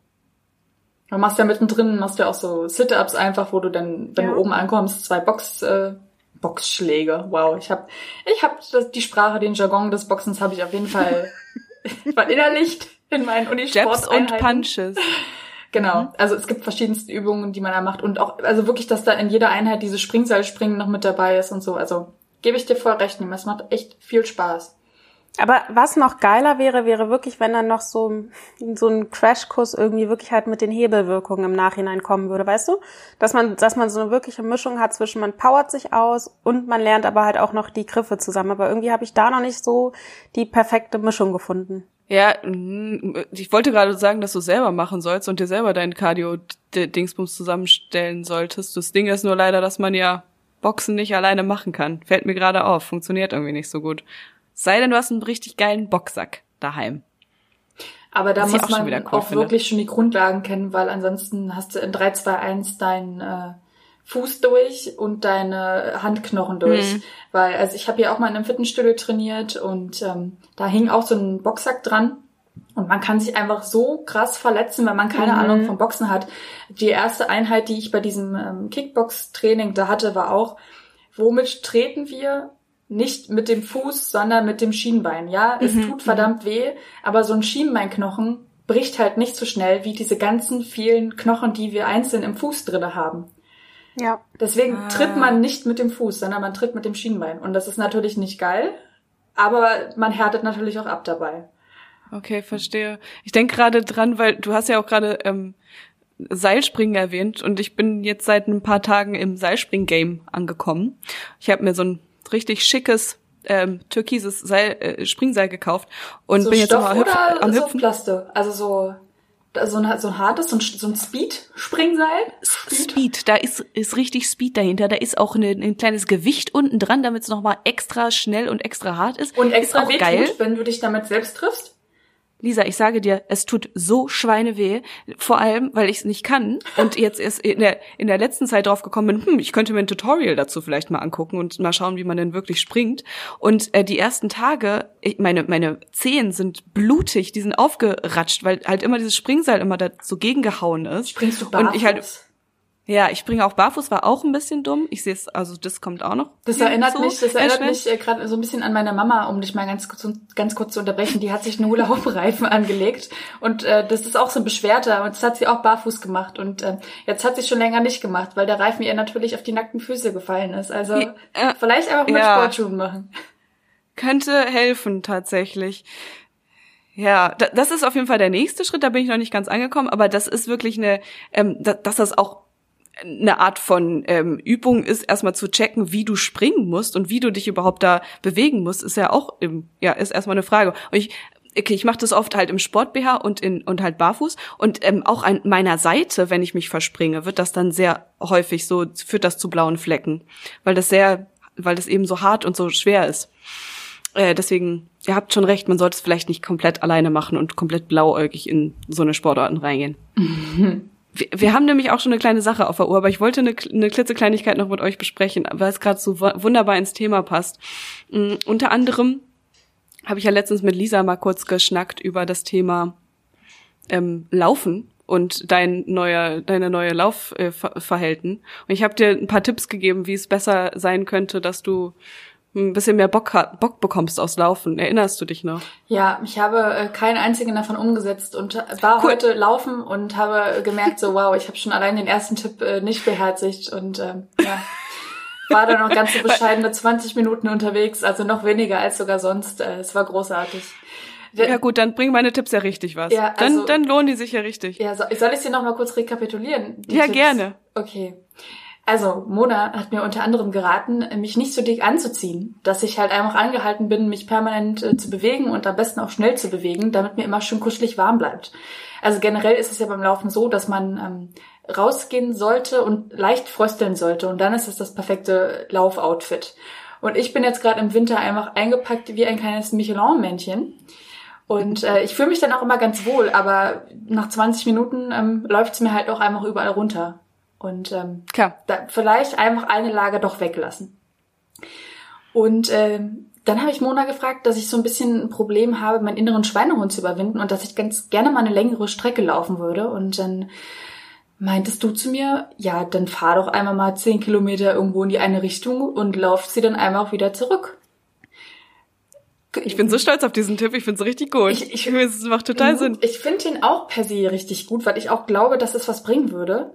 Du machst ja mittendrin, machst ja auch so Sit-Ups einfach, wo du dann, wenn ja. du oben ankommst, zwei Box, äh, Boxschläge. Wow, ich habe ich hab das, die Sprache, den Jargon des Boxens habe ich auf jeden Fall verinnerlicht in meinen Unisport und Punches. Genau. Mhm. Also es gibt verschiedenste Übungen, die man da macht und auch also wirklich, dass da in jeder Einheit dieses Springseilspringen noch mit dabei ist und so. Also gebe ich dir voll recht, es macht echt viel Spaß. Aber was noch geiler wäre, wäre wirklich, wenn dann noch so, so ein Crashkurs irgendwie wirklich halt mit den Hebelwirkungen im Nachhinein kommen würde, weißt du? Dass man, dass man so eine wirkliche Mischung hat zwischen man powert sich aus und man lernt aber halt auch noch die Griffe zusammen. Aber irgendwie habe ich da noch nicht so die perfekte Mischung gefunden. Ja, ich wollte gerade sagen, dass du selber machen sollst und dir selber deinen Cardio-Dingsbums zusammenstellen solltest. Das Ding ist nur leider, dass man ja Boxen nicht alleine machen kann. Fällt mir gerade auf. Funktioniert irgendwie nicht so gut. Sei denn, du hast einen richtig geilen Boxsack daheim. Aber da muss man auch, cool auch wirklich schon die Grundlagen kennen, weil ansonsten hast du in 3, 2, 1 deinen äh, Fuß durch und deine Handknochen durch. Mhm. Weil, also ich habe ja auch mal in einem Fitnessstudio trainiert und ähm, da hing auch so ein Boxsack dran. Und man kann sich einfach so krass verletzen, wenn man keine mhm. Ahnung vom Boxen hat. Die erste Einheit, die ich bei diesem ähm, Kickbox-Training da hatte, war auch, womit treten wir nicht mit dem Fuß, sondern mit dem Schienbein. Ja, es mhm. tut verdammt mhm. weh, aber so ein Schienbeinknochen bricht halt nicht so schnell wie diese ganzen vielen Knochen, die wir einzeln im Fuß drinne haben. Ja. Deswegen ah. tritt man nicht mit dem Fuß, sondern man tritt mit dem Schienbein. Und das ist natürlich nicht geil, aber man härtet natürlich auch ab dabei. Okay, verstehe. Ich denke gerade dran, weil du hast ja auch gerade ähm, Seilspringen erwähnt und ich bin jetzt seit ein paar Tagen im Seilspring-Game angekommen. Ich habe mir so ein richtig schickes ähm, türkises Seil, äh, Springseil gekauft und so bin jetzt Stoff mal hüpf, am so Hüpfen. Plaste? Also so so ein, so ein hartes, so ein, so ein Speed-Springseil? Speed? Speed, da ist, ist richtig Speed dahinter. Da ist auch eine, ein kleines Gewicht unten dran, damit es nochmal extra schnell und extra hart ist. Und extra ist auch geil. Wenn du dich damit selbst triffst? Lisa, ich sage dir, es tut so schweineweh, vor allem, weil ich es nicht kann und jetzt erst in der, in der letzten Zeit drauf gekommen bin, hm, ich könnte mir ein Tutorial dazu vielleicht mal angucken und mal schauen, wie man denn wirklich springt. Und äh, die ersten Tage, ich, meine, meine Zehen sind blutig, die sind aufgeratscht, weil halt immer dieses Springseil immer da so gegengehauen ist. Springst du barfuß? Und ich halt, ja, ich springe auch barfuß, war auch ein bisschen dumm. Ich sehe es, also das kommt auch noch. Das erinnert so mich, das erinnert mich äh, gerade so ein bisschen an meine Mama, um dich mal ganz kurz, ganz kurz zu unterbrechen. Die hat sich einen Hula Hoop Reifen angelegt und äh, das ist auch so ein Beschwerter und das hat sie auch barfuß gemacht und äh, jetzt hat sie schon länger nicht gemacht, weil der Reifen ihr natürlich auf die nackten Füße gefallen ist. Also ja, äh, vielleicht einfach mit ja. Sportschuhen machen. Könnte helfen tatsächlich. Ja, das ist auf jeden Fall der nächste Schritt, da bin ich noch nicht ganz angekommen, aber das ist wirklich eine, ähm, dass das auch eine Art von ähm, Übung ist, erstmal zu checken, wie du springen musst und wie du dich überhaupt da bewegen musst, ist ja auch im, ja, ist erstmal eine Frage. Und ich, okay, ich mache das oft halt im Sport BH und in und halt barfuß und ähm, auch an meiner Seite, wenn ich mich verspringe, wird das dann sehr häufig so führt das zu blauen Flecken, weil das sehr, weil das eben so hart und so schwer ist. Äh, deswegen, ihr habt schon recht, man sollte es vielleicht nicht komplett alleine machen und komplett blauäugig in so eine Sportarten reingehen. Wir, wir haben nämlich auch schon eine kleine Sache auf der Uhr, aber ich wollte eine, eine klitzekleinigkeit noch mit euch besprechen, weil es gerade so wunderbar ins Thema passt. Mhm, unter anderem habe ich ja letztens mit Lisa mal kurz geschnackt über das ähm, Laufen und dein neuer, deine neue Laufverhalten. Äh, und ich habe dir ein paar Tipps gegeben, wie es besser sein könnte, dass du ein bisschen mehr Bock, Bock bekommst aufs Laufen. Erinnerst du dich noch? Ja, ich habe äh, keinen einzigen davon umgesetzt und war cool. heute laufen und habe gemerkt, so wow, ich habe schon allein den ersten Tipp äh, nicht beherzigt und ähm, ja. War dann noch ganz so bescheidene 20 Minuten unterwegs, also noch weniger als sogar sonst. Äh, es war großartig. Ja gut, dann bringen meine Tipps ja richtig was. Ja, also, dann, dann lohnen die sich ja richtig. Ja, soll ich sie noch mal kurz rekapitulieren? Ja, Tipps? gerne. Okay. Also, Mona hat mir unter anderem geraten, mich nicht so dick anzuziehen, dass ich halt einfach angehalten bin, mich permanent äh, zu bewegen und am besten auch schnell zu bewegen, damit mir immer schön kuschelig warm bleibt. Also generell ist es ja beim Laufen so, dass man ähm, rausgehen sollte und leicht frösteln sollte und dann ist es das perfekte Laufoutfit. Und ich bin jetzt gerade im Winter einfach eingepackt wie ein kleines Michelin-Männchen. Und äh, ich fühle mich dann auch immer ganz wohl, aber nach 20 Minuten ähm, läuft es mir halt auch einfach überall runter. Und ähm, Klar. Da vielleicht einfach eine Lage doch weglassen. Und ähm, dann habe ich Mona gefragt, dass ich so ein bisschen ein Problem habe, meinen inneren Schweinehund zu überwinden und dass ich ganz gerne mal eine längere Strecke laufen würde. Und dann meintest du zu mir, ja, dann fahr doch einmal mal zehn Kilometer irgendwo in die eine Richtung und lauf sie dann einmal auch wieder zurück. Ich bin so stolz auf diesen Tipp, ich finde es richtig gut. Ich, ich, es macht total Sinn. Ich finde ihn auch per se richtig gut, weil ich auch glaube, dass es was bringen würde.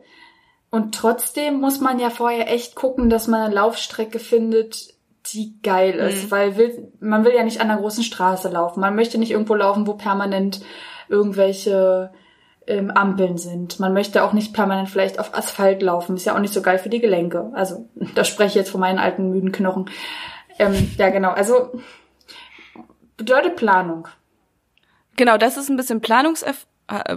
Und trotzdem muss man ja vorher echt gucken, dass man eine Laufstrecke findet, die geil ist, mhm. weil will, man will ja nicht an einer großen Straße laufen. Man möchte nicht irgendwo laufen, wo permanent irgendwelche ähm, Ampeln sind. Man möchte auch nicht permanent vielleicht auf Asphalt laufen. Ist ja auch nicht so geil für die Gelenke. Also, da spreche ich jetzt von meinen alten müden Knochen. Ähm, ja, genau. Also bedeutet Planung. Genau, das ist ein bisschen Planungserf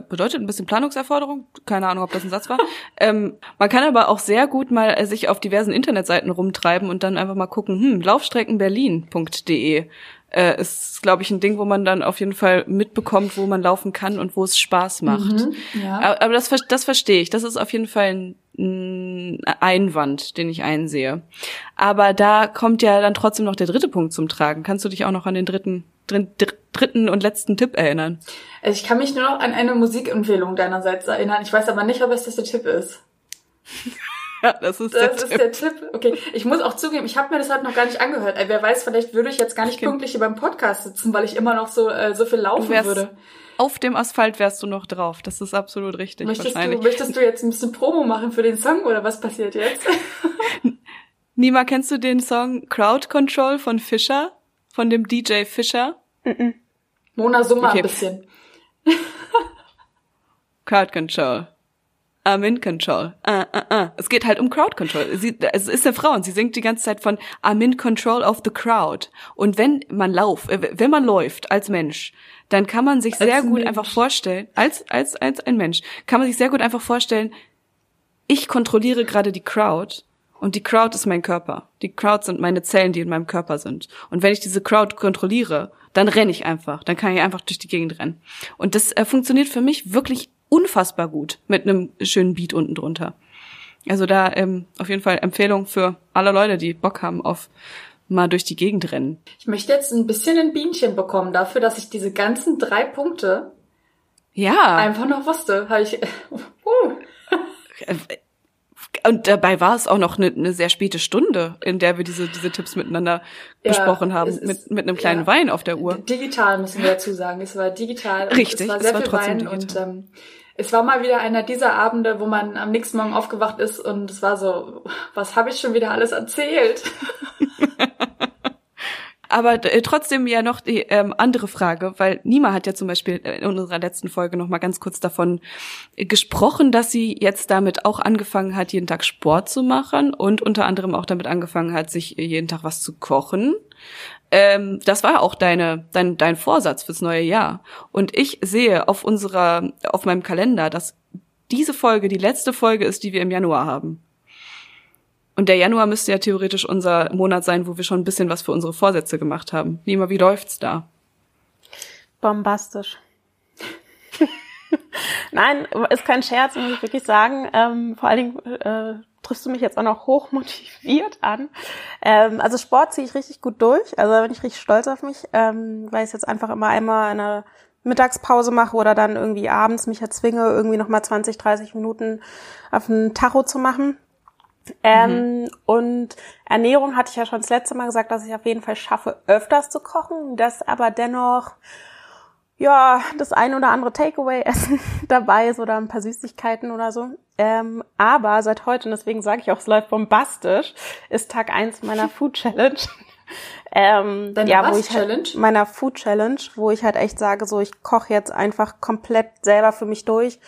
bedeutet ein bisschen Planungserforderung. Keine Ahnung, ob das ein Satz war. ähm, man kann aber auch sehr gut mal äh, sich auf diversen Internetseiten rumtreiben und dann einfach mal gucken, hm, laufstreckenberlin.de äh, ist, glaube ich, ein Ding, wo man dann auf jeden Fall mitbekommt, wo man laufen kann und wo es Spaß macht. Mhm, ja. Aber das, das verstehe ich. Das ist auf jeden Fall ein, ein Einwand, den ich einsehe. Aber da kommt ja dann trotzdem noch der dritte Punkt zum Tragen. Kannst du dich auch noch an den dritten dritten und letzten Tipp erinnern? Also ich kann mich nur noch an eine Musikempfehlung deinerseits erinnern. Ich weiß aber nicht, ob es das der Tipp ist. ja, das ist, das der, ist Tipp. der Tipp. Okay, ich muss auch zugeben, ich habe mir das halt noch gar nicht angehört. Wer weiß, vielleicht würde ich jetzt gar nicht okay. pünktlich hier beim Podcast sitzen, weil ich immer noch so äh, so viel laufen würde. Auf dem Asphalt wärst du noch drauf. Das ist absolut richtig. Möchtest, du, möchtest du jetzt ein bisschen Promo machen für den Song oder was passiert jetzt? Nima, kennst du den Song Crowd Control von Fischer? Von dem DJ Fischer? Mm -mm. Mona, summ mal okay. ein bisschen. Crowd Control. I'm in control. Uh, uh, uh. Es geht halt um Crowd Control. Sie, es ist eine Frau und sie singt die ganze Zeit von I'm in control of the crowd. Und wenn man lauft, äh, wenn man läuft als Mensch, dann kann man sich als sehr gut Mensch. einfach vorstellen, als, als, als ein Mensch, kann man sich sehr gut einfach vorstellen, ich kontrolliere gerade die Crowd Und die Crowd ist mein Körper. Die Crowd sind meine Zellen, die in meinem Körper sind. Und wenn ich diese Crowd kontrolliere, dann renne ich einfach. Dann kann ich einfach durch die Gegend rennen. Und das äh, funktioniert für mich wirklich unfassbar gut mit einem schönen Beat unten drunter. Also da ähm, auf jeden Fall Empfehlung für alle Leute, die Bock haben auf mal durch die Gegend rennen. Ich möchte jetzt ein bisschen ein Bienchen bekommen dafür, dass ich diese ganzen drei Punkte ja. einfach noch wusste. Habe ich. Uh. Und dabei war es auch noch eine, eine sehr späte Stunde, in der wir diese, diese Tipps miteinander ja, besprochen haben, ist, mit, mit einem kleinen ja, Wein auf der Uhr. Digital müssen wir dazu sagen. Es war digital. Richtig, es war sehr es war viel trotzdem Wein digital. und ähm, es war mal wieder einer dieser Abende, wo man am nächsten Morgen aufgewacht ist und es war so, was habe ich schon wieder alles erzählt? Aber äh, trotzdem ja noch die ähm, andere Frage, weil Nima hat ja zum Beispiel in unserer letzten Folge noch mal ganz kurz davon äh, gesprochen, dass sie jetzt damit auch angefangen hat, jeden Tag Sport zu machen und unter anderem auch damit angefangen hat, sich jeden Tag was zu kochen. Ähm, das war auch deine, dein, dein Vorsatz fürs neue Jahr. Und ich sehe auf unserer, auf meinem Kalender, dass diese Folge die letzte Folge ist, die wir im Januar haben. Und der Januar müsste ja theoretisch unser Monat sein, wo wir schon ein bisschen was für unsere Vorsätze gemacht haben. Nima, wie läuft's da? Bombastisch. Nein, ist kein Scherz, muss ich wirklich sagen. Ähm, vor allen Dingen äh, triffst du mich jetzt auch noch hoch motiviert an. Ähm, also Sport ziehe ich richtig gut durch. Also da bin ich richtig stolz auf mich, ähm, weil ich jetzt einfach immer einmal eine Mittagspause mache oder dann irgendwie abends mich erzwinge, irgendwie nochmal 20, 30 Minuten auf den Tacho zu machen. Ähm, mhm. Und Ernährung hatte ich ja schon das letzte Mal gesagt, dass ich auf jeden Fall schaffe, öfters zu kochen, dass aber dennoch ja das ein oder andere Takeaway-Essen dabei ist oder ein paar Süßigkeiten oder so. Ähm, aber seit heute, und deswegen sage ich auch, es läuft bombastisch, ist Tag eins meiner Food Challenge. ähm, Deine ja, wo ich halt meiner Food Challenge, wo ich halt echt sage, so ich koche jetzt einfach komplett selber für mich durch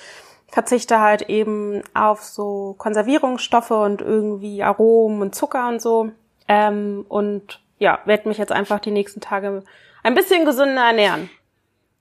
verzichte halt eben auf so Konservierungsstoffe und irgendwie Aromen und Zucker und so. Ähm, und ja, werde mich jetzt einfach die nächsten Tage ein bisschen gesünder ernähren.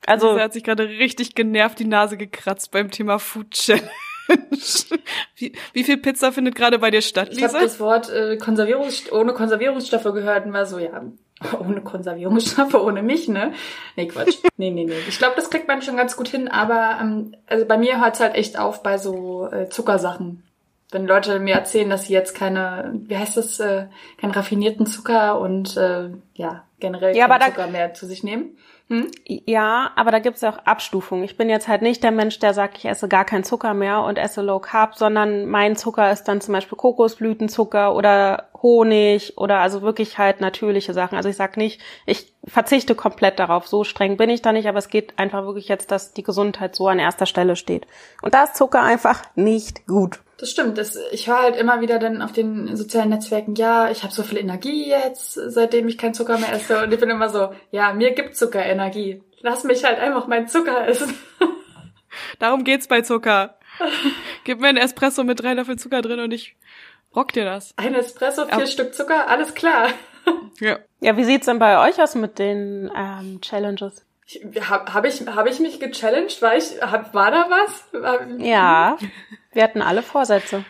Also, Sie hat sich gerade richtig genervt die Nase gekratzt beim Thema Food Challenge. wie, wie viel Pizza findet gerade bei dir statt, Lisa? Ich habe das Wort äh, Konservierungs ohne Konservierungsstoffe gehört und war so, ja, ohne Konservierungsstoffe, ohne mich, ne? Nee, Quatsch. Nee, nee, nee. Ich glaube, das kriegt man schon ganz gut hin, aber ähm, also bei mir hört's halt echt auf bei so äh, Zuckersachen. Wenn Leute mir erzählen, dass sie jetzt keine, wie heißt das, äh, keinen raffinierten Zucker und äh, ja, generell ja, keinen Zucker mehr zu sich nehmen. Hm? Ja, aber da gibt's auch Abstufungen. Ich bin jetzt halt nicht der Mensch, der sagt, ich esse gar keinen Zucker mehr und esse Low Carb, sondern mein Zucker ist dann zum Beispiel Kokosblütenzucker oder Honig oder also wirklich halt natürliche Sachen. Also ich sag nicht, ich verzichte komplett darauf. So streng bin ich da nicht, aber es geht einfach wirklich jetzt, dass die Gesundheit so an erster Stelle steht. Und da ist Zucker einfach nicht gut. Das stimmt. Das, ich höre halt immer wieder dann auf den sozialen Netzwerken, ja, ich habe so viel Energie jetzt, seitdem ich keinen Zucker mehr esse. Und ich bin immer so, ja, mir gibt Zucker Energie. Lass mich halt einfach meinen Zucker essen. Darum geht's bei Zucker. Gib mir einen Espresso mit drei Löffel Zucker drin und ich rock dir das. Ein Espresso, vier ja. Stück Zucker, alles klar. Ja. Ja, wie sieht's denn bei euch aus mit den ähm, Challenges? Habe hab ich, hab ich mich gechallenged? War, ich, hab, war da was? Ja, wir hatten alle Vorsätze.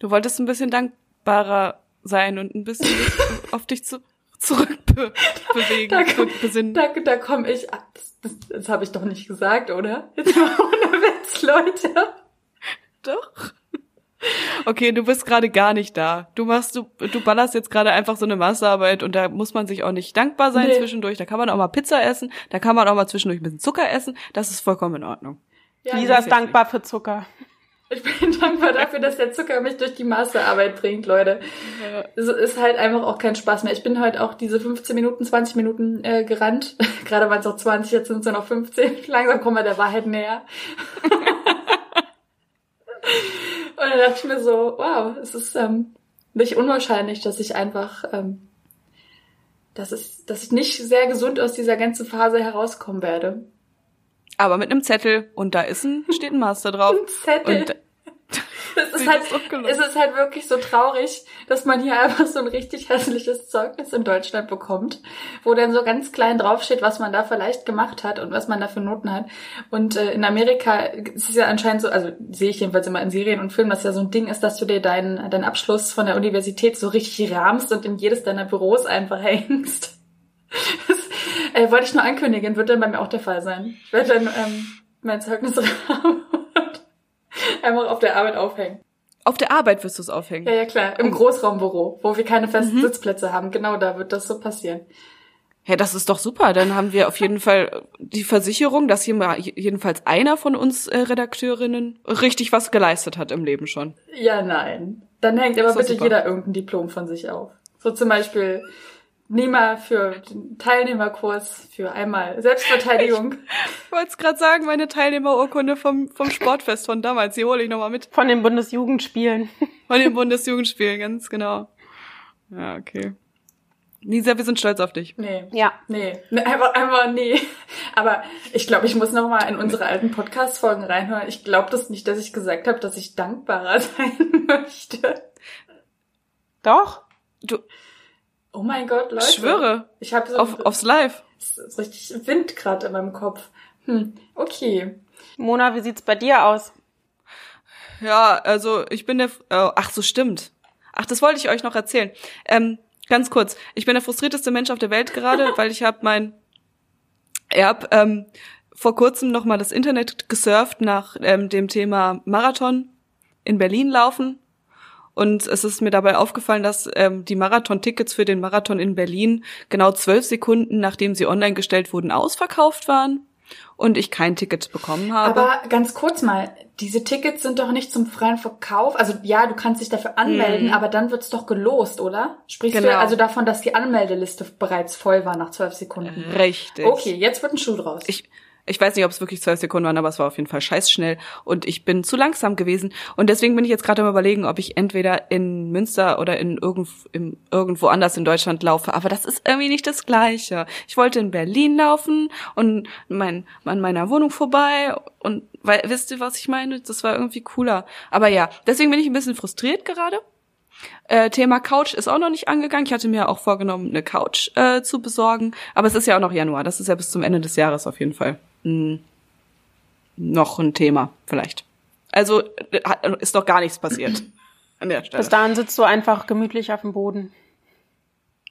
Du wolltest ein bisschen dankbarer sein und ein bisschen auf dich zu, zurückbewegen, da, zurückbesinnen. Da, da komme ich. Das, das, das habe ich doch nicht gesagt, oder? Jetzt mal ohne Witz, Leute. Doch. Okay, du bist gerade gar nicht da. Du machst, du, du ballerst jetzt gerade einfach so eine Masterarbeit und da muss man sich auch nicht dankbar sein nee. zwischendurch. Da kann man auch mal Pizza essen, da kann man auch mal zwischendurch ein bisschen Zucker essen. Das ist vollkommen in Ordnung. Ja, Lisa ist dankbar für Zucker. Ich bin dankbar dafür, dass der Zucker mich durch die Masterarbeit bringt, Leute. Es ist halt einfach auch kein Spaß mehr. Ich bin heute auch diese 15 Minuten, 20 Minuten äh, gerannt. Gerade waren es auch 20, jetzt sind es noch 15. Langsam kommen wir der Wahrheit näher. Und dann dachte ich mir so, wow, es ist ähm, nicht unwahrscheinlich, dass ich einfach, ähm, dass, es, dass ich nicht sehr gesund aus dieser ganzen Phase herauskommen werde. Aber mit einem Zettel und da ist ein, steht ein Master drauf. ein Zettel. Und Es ist, halt, es ist halt wirklich so traurig, dass man hier einfach so ein richtig hässliches Zeugnis in Deutschland bekommt, wo dann so ganz klein draufsteht, was man da vielleicht gemacht hat und was man da für Noten hat. Und äh, in Amerika ist es ja anscheinend so, also sehe ich jedenfalls immer in Serien und Filmen, dass ja so ein Ding ist, dass du dir deinen, deinen Abschluss von der Universität so richtig rahmst und in jedes deiner Büros einfach hängst. Das äh, wollte ich nur ankündigen, wird dann bei mir auch der Fall sein. Ich werde dann ähm, mein Zeugnis haben und einfach auf der Arbeit aufhängen. Auf der Arbeit wirst du es aufhängen? Ja, ja, klar. Im Großraumbüro, wo wir keine festen mhm. Sitzplätze haben. Genau da wird das so passieren. Ja, das ist doch super. Dann haben wir auf jeden Fall die Versicherung, dass jedenfalls einer von uns äh, Redakteurinnen richtig was geleistet hat im Leben schon. Ja, nein. Dann hängt aber bitte super. jeder irgendein Diplom von sich auf. So zum Beispiel Nehmer für den Teilnehmerkurs für einmal Selbstverteidigung. Ich wollte es gerade sagen, meine Teilnehmerurkunde vom, vom Sportfest von damals, die hole ich nochmal mit. Von den Bundesjugendspielen. Von den Bundesjugendspielen, ganz genau. Ja, okay. Lisa, wir sind stolz auf dich. Nee. Ja. Nee. Einfach, einfach nee. Aber ich glaube, ich muss noch mal in unsere alten Podcast-Folgen reinhören. Ich glaube das nicht, dass ich gesagt habe, dass ich dankbarer sein möchte. Doch. Du, Oh mein Gott, Leute. Ich schwöre. Ich habe so Auf, aufs Live. So richtig Wind gerade in meinem Kopf. Hm, okay. Mona, wie sieht's bei dir aus? Ja, also ich bin der. Oh, ach, so stimmt. Ach, das wollte ich euch noch erzählen. Ähm, ganz kurz. Ich bin der frustrierteste Mensch auf der Welt gerade, weil ich habe mein. Ich hab ähm, vor kurzem noch mal das Internet gesurft nach ähm, dem Thema Marathon in Berlin laufen und es ist mir dabei aufgefallen, dass ähm, die Marathon-Tickets für den Marathon in Berlin genau zwölf Sekunden, nachdem sie online gestellt wurden, ausverkauft waren und ich kein Ticket bekommen habe. Aber ganz kurz mal, diese Tickets sind doch nicht zum freien Verkauf. Also ja, du kannst dich dafür anmelden, mhm. aber dann wird's doch gelost, oder? Sprichst genau. du also davon, dass die Anmeldeliste bereits voll war nach zwölf Sekunden? Richtig. Okay, jetzt wird ein Schuh draus. Ich, ich weiß nicht, ob es wirklich zwölf Sekunden waren, aber es war auf jeden Fall scheiß schnell und ich bin zu langsam gewesen. Und deswegen bin ich jetzt gerade am überlegen, ob ich entweder in Münster oder in irgend, im, irgendwo anders in Deutschland laufe. Aber das ist irgendwie nicht das Gleiche. Ich wollte in Berlin laufen und mein, an meiner Wohnung vorbei und weil, wisst ihr, was ich meine? Das war irgendwie cooler. Aber ja, deswegen bin ich ein bisschen frustriert gerade. Äh, Thema Couch ist auch noch nicht angegangen. Ich hatte mir auch vorgenommen, eine Couch äh, zu besorgen. Aber es ist ja auch noch Januar. Das ist ja bis zum Ende des Jahres auf jeden Fall mh, hm, noch ein Thema, vielleicht. Also ist doch gar nichts passiert an der Stelle. Bis dahin sitzt du einfach gemütlich auf dem Boden.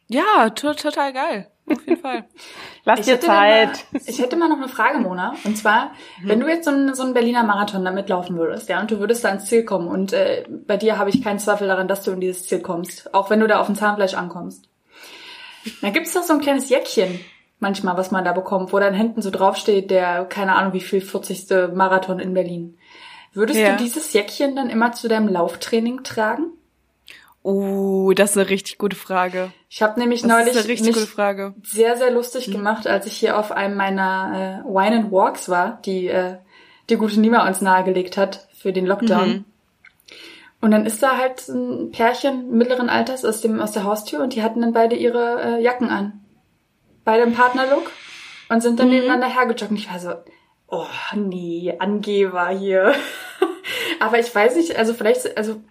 Ja, total geil. Auf jeden Fall. Lass dir Zeit. Mal, ich hätte mal noch eine Frage, Mona. Und zwar, hm. wenn du jetzt so einen, so einen Berliner Marathon damit laufen würdest, ja, und du würdest da ins Ziel kommen und äh, bei dir habe ich keinen Zweifel daran, dass du in dieses Ziel kommst, auch wenn du da auf dem Zahnfleisch ankommst. Dann gibt's doch so ein kleines Jäckchen, manchmal, was man da bekommt, wo dann hinten so draufsteht, der, keine Ahnung, wie viel 40. Marathon in Berlin. Würdest ja. du dieses Jäckchen dann immer zu deinem Lauftraining tragen? Oh, das ist eine richtig gute Frage. Ich habe nämlich das neulich Frage. sehr, sehr lustig mhm. gemacht, als ich hier auf einem meiner äh, Wine and Walks war, die äh, die gute Nima uns nahegelegt hat für den Lockdown. Mhm. Und dann ist da halt ein Pärchen mittleren Alters aus dem aus der Haustür und die hatten dann beide ihre äh, Jacken an bei dem Partnerlook und sind dann mhm. nebeneinander hergejoggt. Und ich war so, oh nee, Angeber hier. Aber ich weiß nicht, also vielleicht, also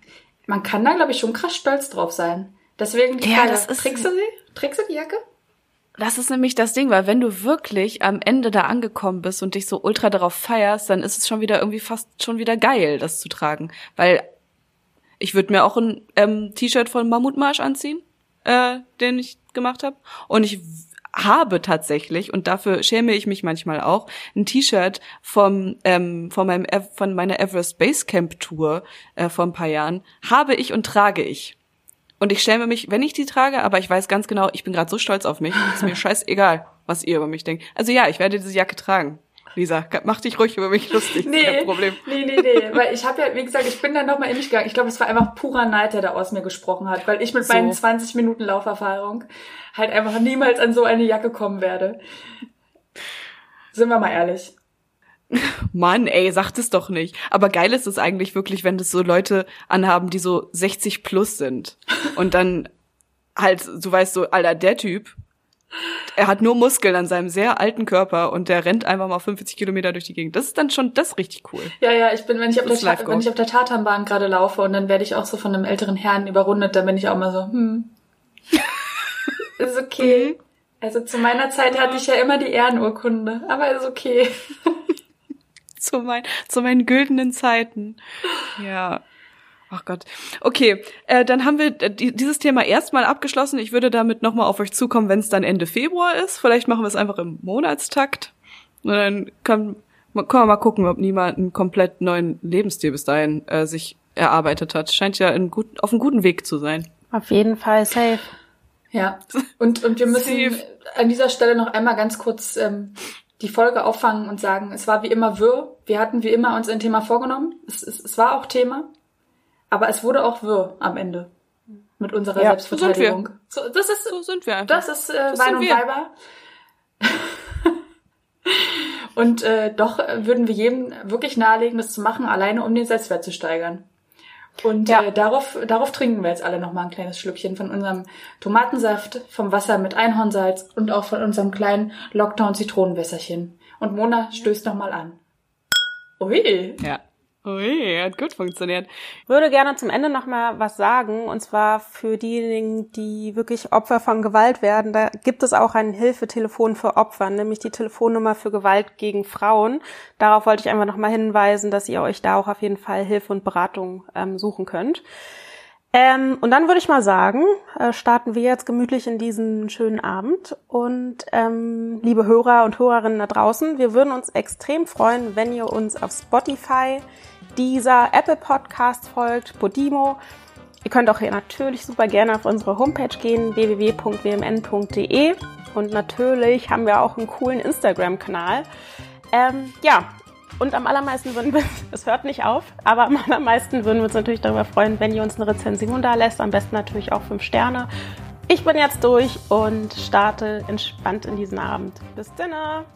man kann da, glaube ich, schon krass stolz drauf sein. Deswegen die ja, Frage, das ist, trägst du sie? Trägst du die Jacke? Das ist nämlich das Ding, weil wenn du wirklich am Ende da angekommen bist und dich so ultra darauf feierst, dann ist es schon wieder irgendwie fast schon wieder geil, das zu tragen. Weil ich würde mir auch ein ähm, T-Shirt von Mammutmarsch anziehen, äh, den ich gemacht habe. Und ich habe tatsächlich und dafür schäme ich mich manchmal auch ein T-Shirt vom ähm, von meinem von meiner Everest Basecamp Tour äh, vor ein paar Jahren habe ich und trage ich und ich schäme mich, wenn ich die trage, aber ich weiß ganz genau, ich bin gerade so stolz auf mich, ist mir scheißegal, was ihr über mich denkt. Also ja, ich werde diese Jacke tragen. Lisa, mach dich ruhig über mich lustig. Nee, kein Problem. nee, nee, nee. Weil ich habe ja, wie gesagt, ich bin dann nochmal in mich gegangen. Ich glaube, es war einfach purer Neid, der da aus mir gesprochen hat, weil ich mit so. meinen 20 Minuten Lauferfahrung halt einfach niemals an so eine Jacke kommen werde. Sind wir mal ehrlich. Mann, ey, sagt es doch nicht. Aber geil ist es eigentlich wirklich, wenn das so Leute anhaben, die so 60 plus sind. Und dann halt, du weißt so, Alter, der Typ, er hat nur Muskeln an seinem sehr alten Körper und der rennt einfach mal 45 Kilometer durch die Gegend. Das ist dann schon das richtig cool. Ja, ja, ich bin, wenn ich auf, der, wenn ich auf der Tatanbahn gerade laufe und dann werde ich auch so von einem älteren Herrn überrundet, dann bin ich auch mal so, hm. ist okay. Mhm. Also zu meiner Zeit hatte ich ja immer die Ehrenurkunde, aber ist okay. zu, mein, zu meinen güldenen Zeiten. Ja. Ach Gott. Okay, äh, dann haben wir dieses Thema erstmal abgeschlossen. Ich würde damit nochmal auf euch zukommen, wenn es dann Ende Februar ist. Vielleicht machen wir es einfach im Monatstakt. Und dann kann, können wir mal gucken, ob niemand einen komplett neuen Lebensstil bis dahin äh, sich erarbeitet hat. Scheint ja in gut, auf einem guten Weg zu sein. Auf jeden Fall safe. Ja, und, und wir müssen safe. an dieser Stelle noch einmal ganz kurz ähm, die Folge auffangen und sagen, es war wie immer wirr. Wir hatten wie immer uns ein Thema vorgenommen. Es, es, es war auch Thema. Aber es wurde auch wirr am Ende mit unserer ja, Selbstverteidigung. So, so, das ist so sind wir. Einfach. Das ist äh, das Wein und Weiber. und äh, doch würden wir jedem wirklich nahelegen, das zu machen, alleine um den Selbstwert zu steigern. Und ja. äh, darauf, darauf trinken wir jetzt alle noch mal ein kleines Schlückchen von unserem Tomatensaft, vom Wasser mit Einhornsalz und auch von unserem kleinen Lockdown-Zitronenwässerchen. Und Mona stößt noch mal an. Ui. Ja. Ui, hat gut funktioniert. Ich würde gerne zum Ende noch mal was sagen, und zwar für diejenigen, die wirklich Opfer von Gewalt werden. Da gibt es auch ein Hilfetelefon für Opfer, nämlich die Telefonnummer für Gewalt gegen Frauen. Darauf wollte ich einfach noch mal hinweisen, dass ihr euch da auch auf jeden Fall Hilfe und Beratung ähm, suchen könnt. Ähm, und dann würde ich mal sagen, äh, starten wir jetzt gemütlich in diesen schönen Abend. Und ähm, liebe Hörer und Hörerinnen da draußen, wir würden uns extrem freuen, wenn ihr uns auf Spotify, dieser Apple Podcast folgt, Podimo. Ihr könnt auch hier natürlich super gerne auf unsere Homepage gehen, www.wmn.de. Und natürlich haben wir auch einen coolen Instagram-Kanal. Ähm, ja, und am allermeisten würden wir, es hört nicht auf, aber am allermeisten würden wir uns natürlich darüber freuen, wenn ihr uns eine Rezension da lässt. Am besten natürlich auch fünf Sterne. Ich bin jetzt durch und starte entspannt in diesen Abend. Bis dann.